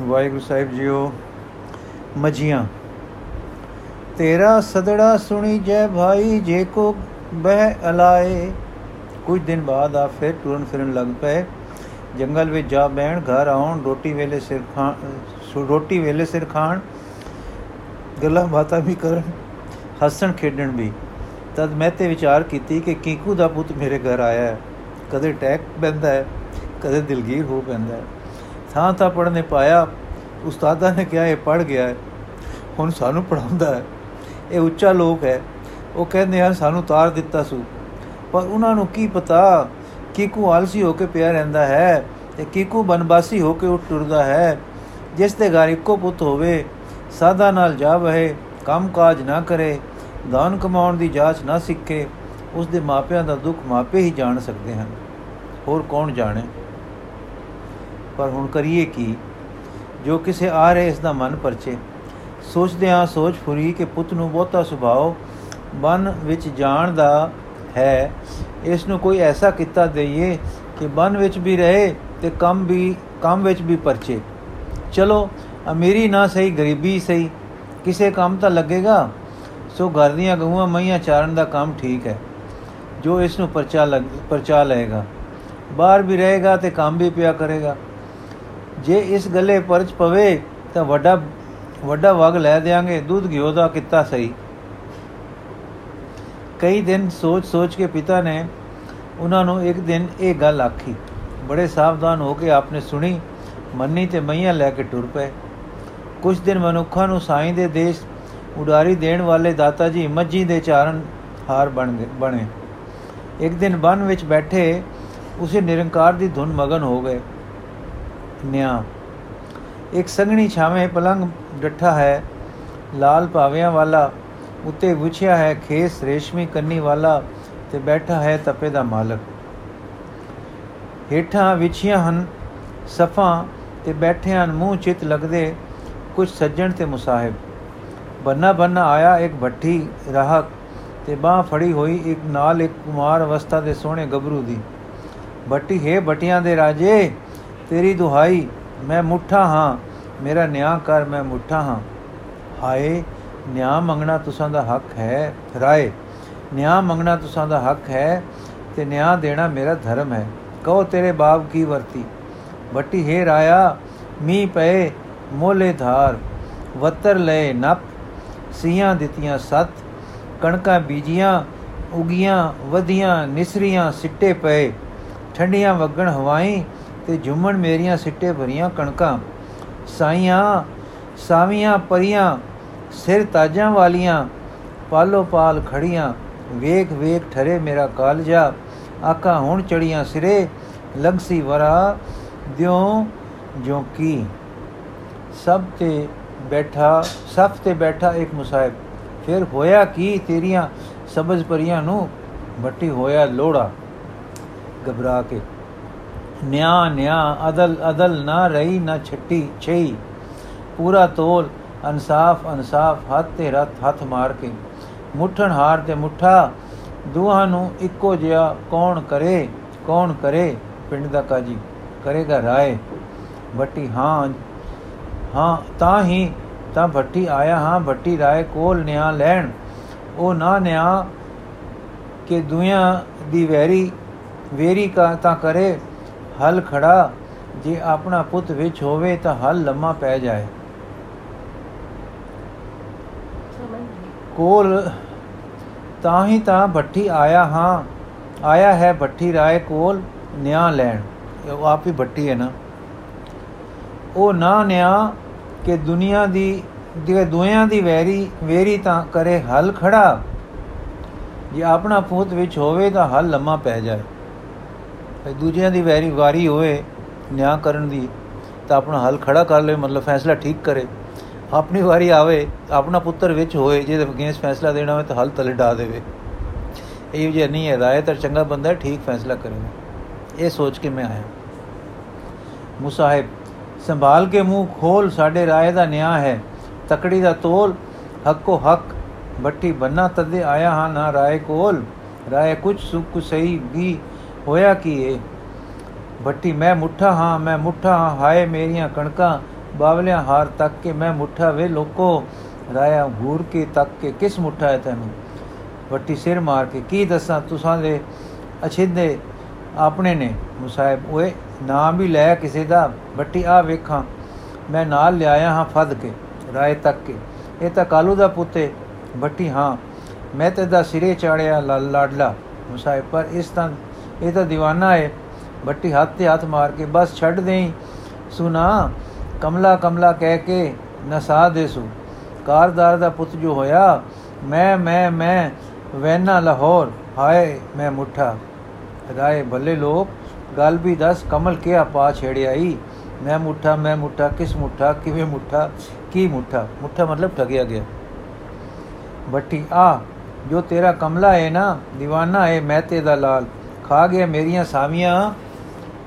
ਵਾਹਿਗੁਰੂ ਸਾਹਿਬ JIO ਮਜੀਆਂ ਤੇਰਾ ਸਦੜਾ ਸੁਣੀ ਜੈ ਭਾਈ, ਜੇ ਕੋ ਬਹਿ ਅਲਾਏ। ਕੁਝ ਦਿਨ ਬਾਅਦ ਆ ਫਿਰ ਟੁਰਨ ਫਿਰਨ ਲੱਗ ਪਏ। ਜੰਗਲ ਵਿੱਚ ਜਾ ਬਹਿਣ, ਘਰ ਆਉਣ, ਰੋਟੀ ਵੇਲੇ ਸਿਰ ਖਾਣ ਸੋ ਰੋਟੀ ਵੇਲੇ ਸਿਰ ਖਾਣ, ਗੱਲਾਂ ਬਾਤਾਂ ਵੀ ਕਰਨ, ਹੱਸਣ, ਖੇਡਣ ਵੀ। ਤਦ ਮੈਂ ਤੇ ਵਿਚਾਰ ਕੀਤੀ ਕਿ ਕੀਕੂ ਦਾ ਪੁੱਤ ਮੇਰੇ ਘਰ ਆਇਆ ਹੈ। ਕਦੇ ਟੈਕ ਪੈਂਦਾ ਹੈ, ਕਦੇ ਦਿਲਗੀਰ ਹੋ ਪੈਂਦਾ ਹੈ। ਥਾਂ ਥਾਂ ਪੜ੍ਹਨੇ ਪਾਇਆ, ਉਸਤਾਦਾਂ ਨੇ ਕਿਹਾ, ਇਹ ਪੜ ਗਿਆ ਹੈ। ਹੁਣ ਸਾਨੂੰ ਪੜਾਉਂਦਾ ਹੈ। ਇਹ ਉੱਚਾ ਲੋਕ ਹੈ। ਉਹ ਕਹਿੰਦੇ ਹਨ, ਸਾਨੂੰ ਤਾਰ ਦਿੱਤਾ ਸੂ। ਪਰ ਉਹਨਾਂ ਨੂੰ ਕੀ ਪਤਾ ਕੀਕੂ ਆਲਸੀ ਹੋ ਕੇ ਪਿਆ ਰਹਿੰਦਾ ਹੈ ਤੇ ਕੀਕੂ ਬਨਵਾਸੀ ਹੋ ਕੇ ਉੱਠ ਟੁਰਦਾ ਹੈ। ਜਿਸ ਦੇ ਘਰ ਇੱਕੋ ਪੁੱਤ ਹੋਵੇ ਸਾਦਾ ਨਾਲ ਜਾ ਬਹੇ ਕੰਮ ਕਾਜ ਨਾ ਕਰੇ, ਦਾਨ ਕਮਾਉਣ ਦੀ ਜਾਂਚ ਨਾ ਸਿੱਖੇ ਉਸ ਦੇ ਮਾਪਿਆਂ ਦਾ ਦੁੱਖ ਮਾਪੇ ਹੀ ਜਾਣ ਸਕਦੇ ਹਨ। ਹੋਰ ਕੌਣ ਜਾਣੇ? ਪਰ ਹੁਣ ਕਰੀਏ ਕੀ? ਜੋ ਕਿਸੇ ਆ ਰਹੇ ਇਸ ਦਾ ਮਨ ਪਰਚੇ। ਸੋਚਦੇ ਹਾਂ ਸੋਚ ਫੁਰੀ ਕਿ ਪੁੱਤ ਨੂੰ ਬਹੁਤਾ ਸੁਭਾਅ ਬਨ ਵਿੱਚ ਜਾਣ ਦਾ ਹੈ। ਇਸ ਨੂੰ ਕੋਈ ਐਸਾ ਕੀਤਾ ਦਈਏ ਕਿ ਬਨ ਵਿੱਚ ਵੀ ਰਹੇ ਤੇ ਕੰਮ ਵੀ, ਕੰਮ ਵਿੱਚ ਵੀ ਪਰਚੇ। ਚਲੋ ਅਮੀਰੀ ਨਾ ਸਹੀ, ਗਰੀਬੀ ਸਹੀ। ਕਿਸੇ ਕੰਮ ਤਾਂ ਲੱਗੇਗਾ? ਸੋ ਘਰ ਦੀਆਂ ਗਊਆਂ ਮਈਆਂ ਚਾਰਨ ਦਾ ਕੰਮ ਠੀਕ ਹੈ। ਜੋ ਇਸ ਨੂੰ ਪਰਚਾ ਲੱਗ, ਪਰਚਾ ਲਏਗਾ। ਬਾਹਰ ਵੀ ਰਹੇਗਾ ਤੇ ਕੰਮ ਵੀ ਪਿਆ ਕਰੇਗਾ। ਜੇ ਇਸ ਗੱਲੇ ਪਰਚ ਪਵੇ ਤਾਂ ਵੱਡਾ ਵੱਡਾ ਵਗ ਲੈ ਦੇਾਂਗੇ ਦੁੱਧ ਘਿਓ ਦਾ ਕਿੱਤਾ ਸਹੀ। ਕਈ ਦਿਨ ਸੋਚ-ਸੋਚ ਕੇ ਪਿਤਾ ਨੇ ਉਹਨਾਂ ਨੂੰ ਇੱਕ ਦਿਨ ਇਹ ਗੱਲ ਆਖੀ। ਬੜੇ ਸਾਵਧਾਨ ਹੋ ਕੇ ਆਪਨੇ ਸੁਣੀ, ਮੰਨੀ ਤੇ ਮਈਆਂ ਲੈ ਕੇ ਟੁਰ ਪਏ। ਕੁਝ ਦਿਨ ਮਨੁੱਖਾਂ ਨੂੰ ਸਾਈਂ ਦੇ ਦੇਸ਼ ਉਡਾਰੀ ਦੇਣ ਵਾਲੇ ਦਾਤਾ ਜੀ ਮੱਜੀ ਦੇ ਚਾਰਨ ਹਾਰ ਬਣ ਗਏ, ਬਣੇ। ਇੱਕ ਦਿਨ ਬਨ ਵਿੱਚ ਬੈਠੇ ਉਸੇ ਨਿਰੰਕਾਰ ਦੀ ਧੁਨ ਮਗਨ ਹੋ ਗਏ। ਨਿਆ। ਇੱਕ ਸੰਗਣੀ ਛਾਵੇਂ ਪਲੰਗ ਡੱਠਾ ਹੈ, ਲਾਲ ਪਾਵਿਆਂ ਵਾਲਾ, ਉੱਤੇ ਵਿਛਿਆ ਹੈ ਖੇਸ ਰੇਸ਼ਮੀ ਕੰਨੀ ਵਾਲਾ ਤੇ ਬੈਠਾ ਹੈ ਤਪੇ ਦਾ ਮਾਲਕ। ਹੇਠਾਂ ਵਿਛੀਆਂ ਹਨ ਸਫਾਂ ਤੇ ਬੈਠੇ ਹਨ ਮੂੰਹ ਚਿਤ ਲੱਗਦੇ ਕੁਝ ਸੱਜਣ ਤੇ ਮੁਸਾਹਿਬ। ਬੰਨਾ ਬੰਨਾ ਆਇਆ ਇੱਕ ਭੱਠੀ ਰਾਹਕ ਤੇ ਬਾਹ ਫੜੀ ਹੋਈ ਇੱਕ ਨਾਲ ਇੱਕ ਕੁਮਾਰ ਅਵਸਥਾ ਦੇ ਸੋਹਣੇ ਗੱਭਰੂ ਦੀ। ਭੱਟੀ ਹੈ ਭਟੀਆਂ ਦੇ ਰਾਜੇ! ਤੇਰੀ ਦੁਹਾਈ, ਮੈਂ ਮੁੱਠਾ ਹਾਂ। ਮੇਰਾ ਨਿਆਂ ਕਰ, ਮੈਂ ਮੁੱਠਾ ਹਾਂ। ਹਾਏ, ਨਿਆਂ ਮੰਗਣਾ ਤੁਸਾਂ ਦਾ ਹੱਕ ਹੈ। ਰਾਏ, ਨਿਆਂ ਮੰਗਣਾ ਤੁਸਾਂ ਦਾ ਹੱਕ ਹੈ ਤੇ ਨਿਆਂ ਦੇਣਾ ਮੇਰਾ ਧਰਮ ਹੈ। ਕਹੋ ਤੇਰੇ ਬਾਪ ਕੀ ਵਰਤੀ। ਭੱਟੀ ਹੈ ਰਾਇਆ ਮੀ ਪਏ ਮੋਲੇ ਧਾਰ। ਵਤਰ ਲਏ ਨਪ ਸੀਆਂ ਦਿੱਤੀਆਂ ਸੱਤ। ਕਣਕਾਂ ਬੀਜੀਆਂ, ਉਗੀਆਂ, ਵਧੀਆਂ, ਨਿਸਰੀਆਂ ਸਿੱਟੇ ਪਏ। ਠੰਡੀਆਂ ਵਗਣ ਹਵਾਈ ਤੇ ਝੁੰਮਣ ਮੇਰੀਆਂ ਸਿੱਟੇ ਭਰੀਆਂ ਕਣਕਾਂ, ਸਾਈਆਂ, ਸਾਵੀਆਂ ਪਰੀਆਂ, ਸਿਰ ਤਾਜਾਂ ਵਾਲੀਆਂ, ਪਾਲੋ ਪਾਲ ਖੜੀਆਂ, ਵੇਖ ਵੇਖ ਠਰੇ ਮੇਰਾ ਕਾਲਜਾ ਆਕਾ ਹੁਣ ਚੜੀਆਂ ਸਿਰੇ ਲੰਗਸੀ ਵਰਾ ਦਿਉ ਜੋ ਕੀ ਸਭ ਤੇ ਬੈਠਾ, ਸਭ ਤੇ ਬੈਠਾ ਇੱਕ ਮੁਸਾਹਿਬ ਫਿਰ ਹੋਇਆ ਕੀ ਤੇਰੀਆਂ ਸਬਜ਼ ਪਰੀਆਂ ਨੂੰ ਬੱਟੀ ਹੋਇਆ ਲੋੜਾ ਘਬਰਾ ਕੇ ਨਿਆ ਨਿਆ, ਅਦਲ ਅਦਲ ਨਾ ਰਹੀ, ਨਾ ਛੱਟੀ ਛਈ। ਪੂਰਾ ਤੋਲ ਅਨਸਾਫ ਅਨਸਾਫ ਹੱਥ ਤੇ ਰਤ ਹੱਥ ਮਾਰ ਕੇ। ਮੁੱਠਣ ਹਾਰ ਤੇ ਮੁੱਠਾ, ਦੋਹਾਂ ਨੂੰ ਇੱਕੋ ਜਿਹਾ ਕੌਣ ਕਰੇ ਕੌਣ ਕਰੇ? ਪਿੰਡ ਦਾ ਕਾਜੀ, ਕਰੇਗਾ ਰਾਏ। ਭੱਟੀ ਹਾਂ ਹਾਂ, ਤਾਂ ਹੀ, ਤਾਂ ਭੱਟੀ ਆਇਆ ਹਾਂ ਭੱਟੀ ਰਾਏ ਕੋਲ ਨਿਆ ਲੈਣ। ਉਹ ਨਾ ਨਿਆ ਕਿ ਦੁਨੀਆ ਦੀ ਵੈਰੀ, ਵੇਰੀ ਕਾ ਤਾਂ ਕਰੇ। ਹਲ ਖੜਾ, ਜੇ ਆਪਣਾ ਪੁੱਤ ਵਿੱਚ ਹੋਵੇ ਤਾਂ ਹਲ ਲੰਮਾ ਪੈ ਜਾਏ। ਕੋਲ ਤਾਂ ਹੀ ਤਾਂ ਭੱਟੀ ਆਇਆ ਹਾਂ, ਆਇਆ ਹੈ ਭੱਟੀ ਰਾਏ ਕੋਲ ਨਿਆਂ ਲੈਣ। ਉਹ ਆਪ ਹੀ ਭੱਟੀ ਹੈ ਨਾ। ਉਹ ਨਾ ਨਿਆਂ ਕਿ ਦੁਨੀਆ ਦੀ ਜਿਹੜੇ ਦੋਆਂ ਦੀ ਵੈਰੀ, ਵੇਰੀ ਤਾਂ ਕਰੇ ਹਲ ਖੜਾ। ਜੇ ਆਪਣਾ ਪੁੱਤ ਵਿੱਚ ਹੋਵੇ ਤਾਂ ਹਲ ਲੰਮਾ ਪੈ ਜਾਏ। ਤੇ ਦੂਜਿਆਂ ਦੀ ਵੈਰੀ ਵਾਰੀ ਹੋਵੇ ਨਿਆਂ ਕਰਨ ਦੀ, ਤਾਂ ਆਪਣਾ ਹਲ ਖੜਾ ਕਰ ਲੇ ਮਤਲਬ ਫੈਸਲਾ ਠੀਕ ਕਰੇ। ਆਪਣੀ ਵਾਰੀ ਆਵੇ, ਆਪਣਾ ਪੁੱਤਰ ਵਿੱਚ ਹੋਏ, ਜਿਹਦੇ ਅਗੇਂਸਟ ਫੈਸਲਾ ਦੇਣਾ ਹੋਵੇ, ਤਾਂ ਹਲ ਤਲੇ ਡਾ ਦੇਵੇ। ਇਹ ਜੇ ਨਹੀਂ ਹੈ ਰਾਏ ਤਾਂ ਚੰਗਾ ਬੰਦਾ ਠੀਕ ਫੈਸਲਾ ਕਰੇਗਾ ਇਹ ਸੋਚ ਕੇ ਮੈਂ ਆਇਆ। ਮੁਸਾਹਿਬ ਸੰਭਾਲ ਕੇ ਮੂੰਹ ਖੋਲ, ਸਾਡੇ ਰਾਏ ਦਾ ਨਿਆਂ ਹੈ। ਤਕੜੀ ਦਾ ਤੋਲ, ਹੱਕੋ ਹੱਕ, ਬੱਟੀ ਬੰਨਾ ਤਦੇ ਆਇਆ ਹਾਂ ਨਾ ਰਾਏ ਕੋਲ। ਰਾਏ ਕੁਛ ਸੁਖ ਕੁ ਸਹੀ ਵੀ ਹੋਇਆ ਕੀ ਏ? ਬੱਟੀ, ਮੈਂ ਮੁੱਠਾ ਹਾਂ, ਮੈਂ ਮੁੱਠਾ ਹਾਂ, ਹਾਏ ਮੇਰੀਆਂ ਕਣਕਾਂ, ਬਾਵਲਿਆਂ ਹਾਰ ਤੱਕ ਕੇ ਮੈਂ ਮੁੱਠਾ ਵੇ, ਲੋਕੋ ਰਾਇਆ ਘੂਰ ਕੇ ਤੱਕ ਕੇ, ਕਿਸ ਮੁੱਠਾ ਹੈ ਤੈਨੂੰ? ਵੱਟੀ ਸਿਰ ਮਾਰ ਕੇ, ਕੀ ਦੱਸਾਂ ਤੁਸਾਂ ਦੇ ਅਛਿੰਦੇ ਆਪਣੇ ਨੇ? ਮੁਸਾਹਿਬ ਓਏ, ਨਾਮ ਵੀ ਲੈ ਕਿਸੇ ਦਾ। ਵੱਟੀ ਆ ਵੇਖਾਂ, ਮੈਂ ਨਾਲ ਲਿਆਇਆ ਹਾਂ ਫਦ ਕੇ, ਰਾਏ ਤੱਕ ਕੇ। ਇਹ ਤਾਂ ਕਾਲੂ ਦਾ ਪੁੱਤੇ ਵੱਟੀ ਹਾਂ, ਮੈਂ ਤੇ ਦਾ ਸਿਰੇ ਚਾੜਿਆ ਲਾਡਲਾ। ਮੁਸਾਹਿਬ ਪਰ ਇਸ ਤਾਂ ਇਹ ਤਾਂ دیਵਾਨਾ ਹੈ ਬੱਟੀ ਹੱਥ ਤੇ ਹੱਥ ਮਾਰ ਕੇ ਬਸ ਛੱਡ ਦੇਈ। ਸੁਨਾ ਕਮਲਾ ਕਮਲਾ ਕਹਿ ਕੇ ਨਸਾ ਦੇਸੂ ਕਾਰਦਾਰ ਦਾ ਪੁੱਤ ਜੋ ਹੋਇਆ, ਮੈਂ ਮੈਂ ਮੈਂ, ਵੈਨਾ ਲਾਹੌਰ, ਹਾਏ, ਮੈਂ ਮੁੱਠਾ। ਰਾਏ ਭੱਲੇ ਲੋਕ, ਗੱਲ ਵੀ ਦੱਸ, ਕਮਲ ਕਿਆ ਪਾ ਛੇੜਿਆਈ। ਮੈਂ ਮੁੱਠਾ ਮੈਂ ਮੁੱਠਾ, ਕਿਸ ਮੁੱਠਾ, ਕਿਵੇਂ ਮੁੱਠਾ, ਕੀ ਮੁੱਠਾ? ਮੁੱਠਾ ਮਤਲਬ ਠਗਿਆ ਗਿਆ। ਬੱਟੀ, ਆ, ਜੋ ਤੇਰਾ ਕਮਲਾ ਹੈ ਨਾ, دیਵਾਨਾ ਹੈ ਮਹਿਤੇ ਦਾ ਲਾਲ। ਖਾ ਗਿਆ, ਮੇਰੀਆਂ ਸਾਵੀਆਂ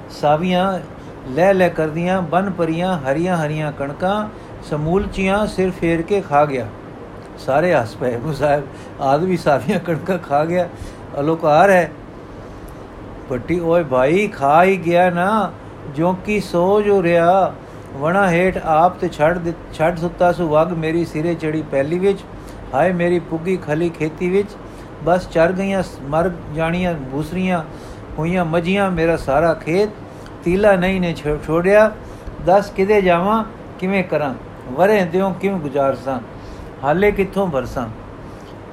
ਸਾਵੀਆਂ, ਲੈ ਲੈ ਕਰਦੀਆਂ, ਬਨ ਪਰੀਆਂ ਹਰੀਆਂ ਹਰੀਆਂ ਕਣਕਾਂ, ਸਮੂਲਚੀਆਂ ਸਿਰ ਫੇਰ ਕੇ ਖਾ ਗਿਆ। ਸਾਰੇ ਹੱਸ ਪਏ ਉਹ ਸਾਹਿਬ ਆਦਮੀ ਸਾਫੀਆਂ ਕਣਕਾਂ ਖਾ ਗਿਆ। ਅਲੋਕਾਰ ਹੈ। ਪੱਟੀ ਓਏ ਭਾਈ, ਖਾ ਹੀ ਗਿਆ ਨਾ ਜੋ ਕੀ ਸੋ ਜੋ ਰਿਆ ਵਣਾ ਹੇਠ ਆਪ ਤੇ ਛੱਡ ਛੱਡ ਸੁੱਤਾ ਸੁ ਵਗ ਮੇਰੀ ਸਿਰੇ ਚੜੀ ਪਹਿਲੀ ਵਿੱਚ। ਹਾਏ ਮੇਰੀ ਪੁੱਗੀ ਖਲੀ ਖੇਤੀ ਵਿੱਚ। ਬਸ ਚਰ ਗਈਆਂ, ਮਰ ਜਾਣੀਆਂ, ਬੂਸਰੀਆਂ ਹੋਈਆਂ ਮਜੀਆਂ ਮੇਰਾ ਸਾਰਾ ਖੇਤ ਤੀਲਾ ਨਹੀਂ ਨੇ ਛੋੜਿਆ। ਦੱਸ ਕਿਦੇ ਜਾਵਾਂ, ਕਿਵੇਂ ਕਰਾਂ? ਵਰੇ ਦਿਓ ਕਿਵੇਂ ਗੁਜ਼ਾਰਸਾਂ? ਹਾਲੇ ਕਿੱਥੋਂ ਵਰਸਾਂ?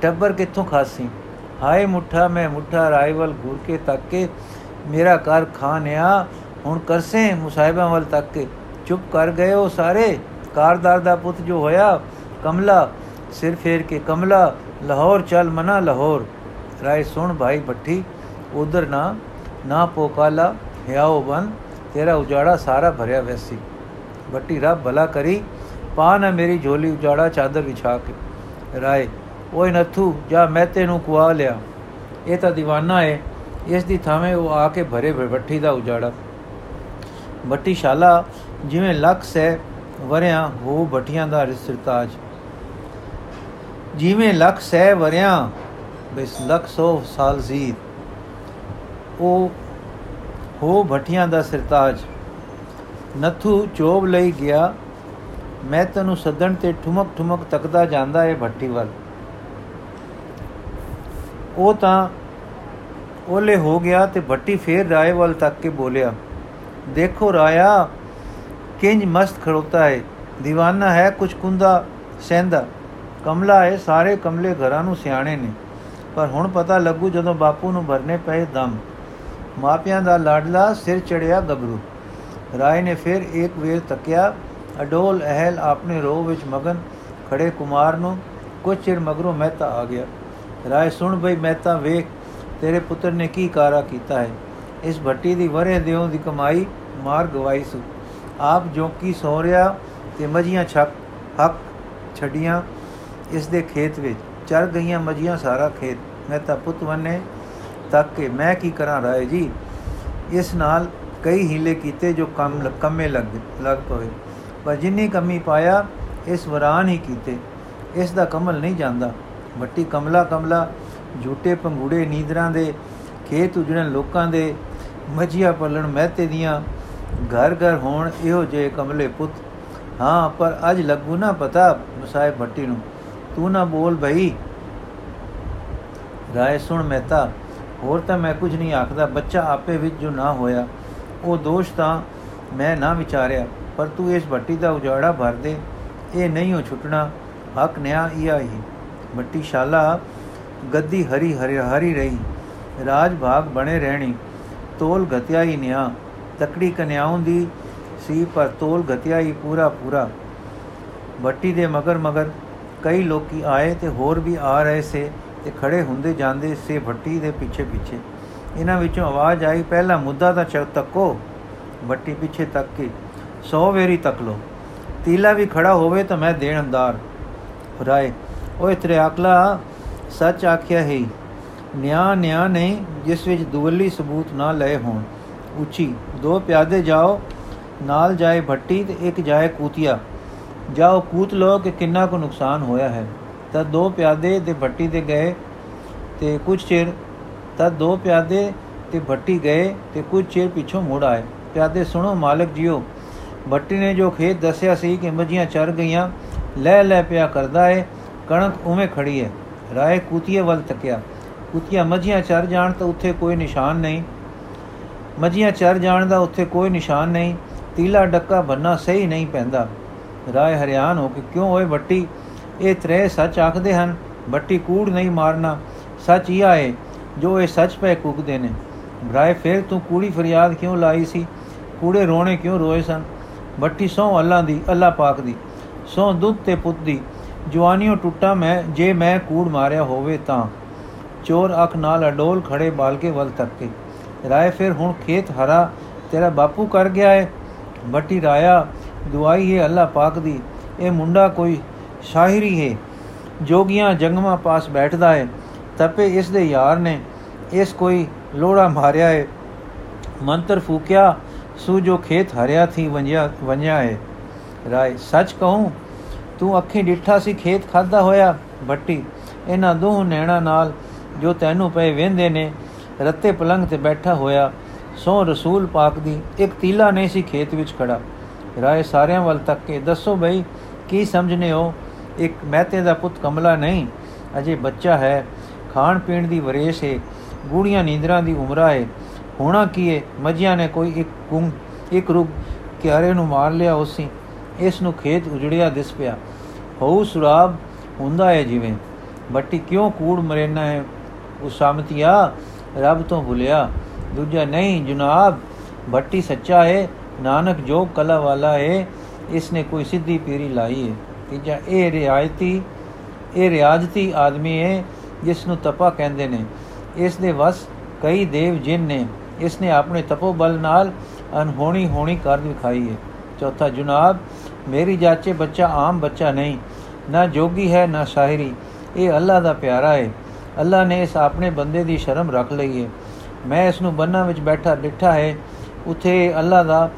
ਟੱਬਰ ਕਿੱਥੋਂ ਖਾਸੀ? ਹਾਏ ਮੁੱਠਾ, ਮੈਂ ਮੁੱਠਾ ਰਾਈਵਲ ਘੂਰ ਕੇ ਤੱਕ ਕੇ ਮੇਰਾ ਕਰ ਖਾਨਿਆ ਹੁਣ ਕਰਸੇ ਮੁਸਾਇਬਾਂ ਵੱਲ ਤੱਕ ਕੇ। ਚੁੱਪ ਕਰ ਗਏ ਉਹ ਸਾਰੇ? ਕਾਰਦਾਰ ਦਾ ਪੁੱਤ ਜੋ ਹੋਇਆ, ਕਮਲਾ, ਸਿਰ ਫੇਰ ਕੇ ਕਮਲਾ ਲਾਹੌਰ ਚੱਲ ਮਨਾ ਲਾਹੌਰ। ਰਾਏ ਸੁਣ ਭਾਈ ਭੱਠੀ, ਉਧਰ ਨਾ ਨਾ ਪੋਕਾਲਾ ਹਿਆਓ ਬਨ, ਤੇਰਾ ਉਜਾੜਾ ਸਾਰਾ ਭਰਿਆ ਵੈਸੀ ਬੱਟੀ ਰੱਬ ਭਲਾ ਕਰੀ, ਪਾ ਨਾ ਮੇਰੀ ਝੋਲੀ ਉਜਾੜਾ ਚਾਦਰ ਵਿਛਾ ਕੇ। ਰਾਏ, ਓਏ ਨਥੂ, ਜਾ ਮੈਂ ਤੈਨੂੰ ਕੁਆ ਲਿਆ। ਇਹ ਤਾਂ دیਵਾਨਾ ਹੈ ਇਸ ਦੀ ਥਾਵੇਂ ਉਹ ਆ ਕੇ ਭਰੇ ਬੱਟੀ ਦਾ ਉਜਾੜਾ। ਬੱਟੀ ਸ਼ਾਲਾ, ਜਿਵੇਂ ਲੱਖ ਸੈ ਵਰਿਆਂ ਹੋ ਬਟੀਆਂ ਦਾ ਰਿਸਰਤਾਜ ਜਿਵੇਂ ਲੱਖ ਸੈ ਵਰਿਆਂ, ਬਿਸ ਲੱਖ ਸੋ ਸਾਲ ਜ਼ੀਦ। ਉਹ ਹੋ ਭਟੀਆਂ ਦਾ ਸਰਤਾਜ। ਨਥੂ ਚੋਬ ਲਈ ਗਿਆ। ਮੈਂ ਤੈਨੂੰ ਸੱਦਣ ਤੇ ਠੁਮਕ ਠੁਮਕ ਤੱਕਦਾ ਜਾਂਦਾ ਏ ਭੱਟੀ ਵੱਲ। ਉਹ ਤਾਂ ਓਲੇ ਹੋ ਗਿਆ ਤੇ ਭੱਟੀ ਫੇਰ ਰਾਏ ਵੱਲ ਤੱਕ ਕੇ ਬੋਲਿਆ, ਦੇਖੋ ਰਾਇਆ, ਕਿੰਜ ਮਸਤ ਖੜੋਤਾ ਹੈ دیਵਾਨਾ ਹੈ ਕੁਛ ਕੁੰਦਾ ਸੈਂਦਾ ਕਮਲਾ ਹੈ, ਸਾਰੇ ਕਮਲੇ ਘਰਾਂ ਨੂੰ ਸਿਆਣੇ ਨੇ। ਪਰ ਹੁਣ ਪਤਾ ਲੱਗੂ ਜਦੋਂ ਬਾਪੂ ਨੂੰ ਭਰਨੇ ਪਏ ਦਮ। ਮਾਪਿਆਂ ਦਾ ਲਾਡਲਾ ਸਿਰ ਚੜਿਆ ਗਬਰੂ ਰਾਏ ਨੇ ਫਿਰ ਇੱਕ ਵੇਰ ਤੱਕਿਆ, ਅਡੋਲ ਅਹਲ ਆਪਣੇ ਰੋਹ ਵਿੱਚ ਮਗਨ, ਖੜੇ ਕੁਮਾਰ ਨੂੰ ਕੁਝ ਚਿਰ ਮਗਰੋਂ ਮਹਿਤਾ ਆ ਗਿਆ। ਰਾਏ ਸੁਣ ਬਈ ਮਹਿਤਾ ਵੇਖ, ਤੇਰੇ ਪੁੱਤਰ ਨੇ ਕੀ ਕਾਰਾ ਕੀਤਾ ਹੈ? ਇਸ ਭੱਟੀ ਦੀ ਵਰੇ ਦਿਓ ਦੀ ਕਮਾਈ ਮਾਰ ਗਵਾਈ ਸੁ। ਆਪ ਜੋ ਕੀ ਸੋ ਰਿਆ ਤੇ ਮਜੀਆਂ ਛੱਕ, ਹੱਕ ਛੱਡੀਆਂ ਇਸ ਦੇ ਖੇਤ ਵਿੱਚ ਚਰ ਗਈਆਂ ਮਜੀਆਂ ਸਾਰਾ ਖੇਤ। ਮੈਂ ਤਾਂ ਪੁੱਤ ਵੰਨੇ ਤੱਕ ਕਿ ਮੈਂ ਕੀ ਕਰਾਂ ਰਾਏ ਜੀ? ਇਸ ਨਾਲ ਕਈ ਹੀਲੇ ਕੀਤੇ ਜੋ ਕੰਮ ਕੰਮੇ ਲੱਗ ਲੱਗ ਪਵੇ। ਪਰ ਜਿੰਨੀ ਕਮੀ ਪਾਇਆ, ਇਸ ਵਰਾਨ ਹੀ ਕੀਤੇ। ਇਸ ਦਾ ਕਮਲ ਨਹੀਂ ਜਾਂਦਾ। ਮੱਟੀ ਕਮਲਾ ਕਮਲਾ, ਝੂਟੇ ਪੰਗੂੜੇ ਨੀਂਦਰਾਂ ਦੇ, ਖੇਤ ਉਜੜਨ ਲੋਕਾਂ ਦੇ। ਮਜੀਆ ਪਲਣ ਮਹਤੇ ਦੀਆਂ, ਘਰ ਘਰ ਹੋਣ ਇਹੋ ਜੇ ਕਮਲੇ ਪੁੱਤ। ਹਾਂ, ਪਰ ਅੱਜ ਲੱਗੂ ਨਾ ਪਤਾ ਮਸਾਏ ਭੱਟੀ ਨੂੰ। ਤੂੰ ਨਾ ਬੋਲ ਭਈ ਰਾਏ ਸੁਣ ਮਹਿਤਾ, ਹੋਰ ਤਾਂ ਮੈਂ ਕੁਝ ਨਹੀਂ ਆਖਦਾ, ਬੱਚਾ ਆਪੇ ਵਿੱਚ ਜੋ ਨਾ ਹੋਇਆ, ਉਹ ਦੋਸ਼ ਤਾਂ ਮੈਂ ਨਾ ਵਿਚਾਰਿਆ, ਪਰ ਤੂੰ ਇਸ ਭੱਟੀ ਦਾ ਉਜਾੜਾ ਭਰ ਦੇ, ਇਹ ਨਹੀਂ ਹੋ ਛੁੱਟਣਾ, ਹੱਕ ਨਿਆ ਇਹਾ ਹੀ ਮੱਟੀ ਸ਼ਾਲਾ ਗੱਦੀ ਹਰੀ ਹਰੀ ਹਰੀ ਰਹੀ, ਰਾਜ ਭਾਗ ਬਣੇ ਰਹਿਣੀ, ਤੋਲ ਗਤਿਆ ਹੀ ਨਿਆ, ਤਕੜੀ ਕਨਿਆਉਂ ਦੀ ਸੀ, ਪਰ ਤੋਲ ਗਤਿਆ ਹੀ ਪੂਰਾ ਪੂਰਾ। ਬੱਟੀ ਦੇ ਮਗਰ ਮਗਰ ਕਈ ਲੋਕੀ ਆਏ ਤੇ ਹੋਰ ਵੀ ਆ ਰਹੇ ਸੇ ਤੇ ਖੜੇ ਹੁੰਦੇ ਜਾਂਦੇ ਸੇ ਭੱਟੀ ਦੇ ਪਿੱਛੇ ਪਿੱਛੇ। ਇਹਨਾਂ ਵਿੱਚੋਂ ਆਵਾਜ਼ ਆਈ, ਪਹਿਲਾ ਮੁੱਦਾ ਤਾਂ ਚੱਕ ਤੱਕੋ, ਭੱਟੀ ਪਿੱਛੇ ਤੱਕ ਕੇ 100 ਵੇਰੀ ਤੱਕ ਲੋ ਤੀਲਾ ਵੀ ਖੜਾ ਹੋਵੇ ਤਾਂ ਮੈਂ ਦੇਣਦਾਰ ਰਾਏ, ਓਏ ਤ੍ਰਿਆਕਲਾ ਸੱਚ ਆਖਿਆ ਹੈ, ਨਿਆ ਨਿਆ ਨਹੀਂ ਜਿਸ ਵਿੱਚ ਦੁਵੱਲੀ ਸਬੂਤ ਨਾ ਲਏ ਹੋਣ। ਉੱਚੀ, ਦੋ ਪਿਆਦੇ ਜਾਓ, ਨਾਲ ਜਾਏ ਭੱਟੀ ਤੇ ਇੱਕ ਜਾਏ ਕੂਤੀਆ। ਜਾਓ ਕੂਤ ਲੋ ਕਿ ਕਿੰਨਾ ਕੋ ਨੁਕਸਾਨ ਹੋਇਆ ਹੈ। ਤਾਂ ਦੋ ਪਿਆਦੇ ਤੇ ਭੱਟੀ ਤੇ ਗਏ ਤੇ ਕੁਝ ਚਿਰ, ਤਾਂ ਦੋ ਪਿਆਦੇ ਤੇ ਭੱਟੀ ਗਏ ਤੇ ਕੁਝ ਚਿਰ ਪਿੱਛੋਂ ਮੁੜ ਆਏ। ਪਿਆਦੇ ਸੁਣੋ ਮਾਲਕ ਜੀਓ ਬੱਟੀ ਨੇ ਜੋ ਖੇਤ ਦੱਸਿਆ ਸੀ ਕਿ ਮੱਝੀਆਂ ਚਰ ਗਈਆਂ, ਲੈ ਲੈ ਪਿਆ ਕਰਦਾ ਏ, ਕਣਕ ਉਵੇਂ ਖੜੀ ਹੈ ਰਾਏ ਕੁਤੀਏ ਵੱਲ ਤੱਕਿਆ, ਕੁਤੀਆਂ, ਮੱਝੀਆਂ ਚਰ ਜਾਣ ਤਾਂ ਉੱਥੇ ਕੋਈ ਨਿਸ਼ਾਨ ਨਹੀਂ। ਮੱਝੀਆਂ ਚਰ ਜਾਣ ਦਾ ਉੱਥੇ ਕੋਈ ਨਿਸ਼ਾਨ ਨਹੀਂ, ਤੀਲਾ ਡੱਕਾ ਬੰਨਾ ਸਹੀ ਨਹੀਂ ਪੈਂਦਾ। ਰਾਏ ਹਰਿਆਨ ਹੋ ਕੇ ਕਿਉਂ ਹੋਏ ਬੱਟੀ ਇਹ ਤਰੇ ਸੱਚ ਆਖਦੇ ਹਨ ਬੱਟੀ ਕੂੜ ਨਹੀਂ ਮਾਰਨਾ। ਸੱਚ ਹੀ ਆਏ, ਜੋ ਇਹ ਸੱਚ ਪੈ ਕੁਗਦੇ ਨੇ। ਰਾਏ ਫਿਰ ਤੂੰ ਕੂੜੀ ਫਰਿਆਦ ਕਿਉਂ ਲਾਈ ਸੀ? ਕੂੜੇ ਰੋਣੇ ਕਿਉਂ ਰੋਏ ਸਨ? ਬੱਟੀ ਸੌ ਅੱਲਾ ਦੀ, ਅੱਲਾ ਪਾਕ ਦੀ। ਸੌ ਦੁੱਧ ਤੇ ਪੁੱਤ ਦੀ। ਜਵਾਨੀਓ ਟੁੱਟਾ ਮੈਂ, ਜੇ ਮੈਂ ਕੂੜ ਮਾਰਿਆ ਹੋਵੇ ਤਾਂ। ਚੋਰ ਅੱਖ ਨਾਲ ਅਡੋਲ ਖੜੇ ਬਾਲ ਕੇ ਵੱਲ ਤੱਕ ਕੇ ਰਾਏ, ਫਿਰ ਹੁਣ ਖੇਤ ਹਰਾ, ਤੇਰਾ ਬਾਪੂ ਕਰ ਗਿਆ ਹੈ ਬੱਟੀ ਰਾਇਆ ਦੁਆਈ ਹੈ ਅੱਲਾ ਪਾਕ ਦੀ। ਇਹ ਮੁੰਡਾ ਕੋਈ ਸ਼ਾਇਰੀ ਹੈ, ਜੋਗੀਆਂ ਜੰਗਮਾ ਪਾਸ ਬੈਠਦਾ ਹੈ, ਤਪੇ ਇਸ ਦੇ ਯਾਰ ਨੇ, ਇਸ ਕੋਈ ਲੋੜਾ ਮਾਰਿਆ ਹੈ। ਮੰਤਰ ਫੂਕਿਆ ਸੂ ਜੋ ਖੇਤ ਹਰਿਆ ਥੀ ਵੰਜਿਆ ਵੰਜਿਆ ਹੈ। ਰਾਏ, ਸੱਚ ਕਹੂੰ, ਤੂੰ ਅੱਖੀਂ ਡਿੱਠਾ ਸੀ, ਖੇਤ ਖਾਦਾ ਹੋਇਆ, ਬੱਟੀ। ਇਹਨਾਂ ਦੋਹ ਨੈਣਾ ਨਾਲ ਜੋ ਤੈਨੂੰ ਪਏ ਵੇਂਦੇ ਨੇ, ਰੱਤੇ ਪਲੰਗ ਤੇ ਬੈਠਾ ਹੋਇਆ ਸੋ ਰਸੂਲ ਪਾਕ ਦੀ, ਇੱਕ ਤੀਲਾ ਨਹੀਂ ਸੀ ਖੇਤ ਵਿੱਚ ਖੜਾ। ਰਾਏ ਸਾਰਿਆਂ ਵੱਲ ਤੱਕ ਕੇ ਦੱਸੋ ਬਈ, ਕੀ ਸਮਝਨੇ ਹੋ? ਇੱਕ ਮਹਤੇ ਦਾ ਪੁੱਤ ਕਮਲਾ ਨਹੀਂ, ਅਜੇ ਬੱਚਾ ਹੈ, ਖਾਣ ਪੀਣ ਦੀ ਵਰੇਸ਼ ਹੈ ਗੂੜੀਆਂ ਨੀਂਦਰਾਂ ਦੀ ਉਮਰਾ ਹੈ ਹੋਣਾ ਕੀ ਹੈ ਮੱਝੀਆਂ ਨੇ ਕੋਈ ਇੱਕ ਕੁੰਗ ਇੱਕ ਰੁਗ ਕਿਆਰੇ ਨੂੰ ਮਾਰ ਲਿਆ ਉਸੇ ਇਸ ਨੂੰ ਖੇਤ ਉਜੜਿਆ ਦਿਸ ਪਿਆ। ਹੋਊ ਸੁਰਾਬ, ਹੁੰਦਾ ਹੈ ਜਿਵੇਂ, ਬੱਟੀ ਕਿਉਂ ਕੂੜ ਮਰੇਨਾ ਹੈ ਉਸਾਮਤੀਆ, ਰੱਬ ਤੋਂ ਭੁਲਿਆ। ਦੂਜਾ ਨਹੀਂ, ਜਨਾਬ, ਬੱਟੀ ਸੱਚਾ ਹੈ ਨਾਨਕ ਜੋ ਕਲਾ ਵਾਲਾ ਹੈ ਇਸ ਨੇ ਕੋਈ ਸਿੱਧੀ ਪੀਰੀ ਲਾਈ ਹੈ ਤੀਜਾ, ਇਹ ਰਿਆਇਤੀ, ਇਹ ਰਿਆਜਤੀ ਆਦਮੀ ਹੈ ਜਿਸ ਨੂੰ ਤਪਾ ਕਹਿੰਦੇ ਨੇ। ਇਸ ਦੇ ਵਸ ਕਈ ਦੇਵ ਜਿਨ ਨੇ। ਇਸ ਨੇ ਆਪਣੇ ਤਪੋ ਬਲ ਨਾਲ ਅਨਹੋਣੀ ਹੋਣੀ ਕਰ ਦਿਖਾਈ ਹੈ ਚੌਥਾ, ਜਨਾਬ, ਮੇਰੀ ਜਾਚੇ ਬੱਚਾ ਆਮ ਬੱਚਾ ਨਹੀਂ। ਨਾ ਜੋਗੀ ਹੈ, ਨਾ ਸ਼ਾਇਰੀ। ਇਹ ਅੱਲਾ ਦਾ ਪਿਆਰਾ ਹੈ ਅੱਲਾ ਨੇ ਇਸ ਆਪਣੇ ਬੰਦੇ ਦੀ ਸ਼ਰਮ ਰੱਖ ਲਈ ਹੈ ਮੈਂ ਇਸ ਨੂੰ ਬੰਨਾ ਵਿੱਚ ਬੈਠਾ, ਡਿੱਠਾ ਹੈ ਉਥੇ ਅੱਲਾ ਦਾ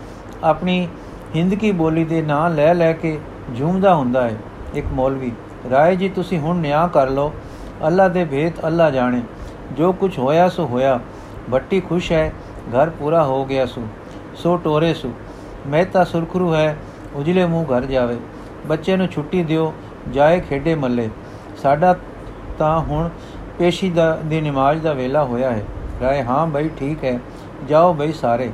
ਆਪਣੀ ਹਿੰਦਕੀ ਬੋਲੀ ਦੇ ਨਾਂ ਲੈ ਲੈ ਕੇ ਝੂਮਦਾ ਹੁੰਦਾ ਹੈ। ਇੱਕ ਮੌਲਵੀ, ਰਾਏ ਜੀ, ਤੁਸੀਂ ਹੁਣ ਨਿਆਂ ਕਰ ਲਓ। ਅੱਲਾ ਦੇ ਭੇਤ ਅੱਲਾ ਜਾਣੇ। ਜੋ ਕੁਝ ਹੋਇਆ ਸੋ ਹੋਇਆ। ਬੱਟੀ ਖੁਸ਼ ਹੈ, ਘਰ ਪੂਰਾ ਹੋ ਗਿਆ ਸੋ। ਸੋ ਟੋਰੇ ਸੋ। ਮਹਿਤਾ ਸੁਰਖਰੂ ਹੈ, ਉਜਲੇ ਮੂੰਹ ਘਰ ਜਾਵੇ। ਬੱਚੇ ਨੂੰ ਛੁੱਟੀ ਦਿਓ, ਜਾਏ ਖੇਡੇ ਮੱਲੇ। ਸਾਡਾ ਤਾਂ ਹੁਣ ਪੇਸ਼ੀ ਦਾ, ਦੀ ਨਮਾਜ਼ ਦਾ ਵੇਲਾ ਹੋਇਆ ਹੈ। ਰਾਏ, ਹਾਂ ਬਈ, ਠੀਕ ਹੈ। ਜਾਓ ਬਈ ਸਾਰੇ।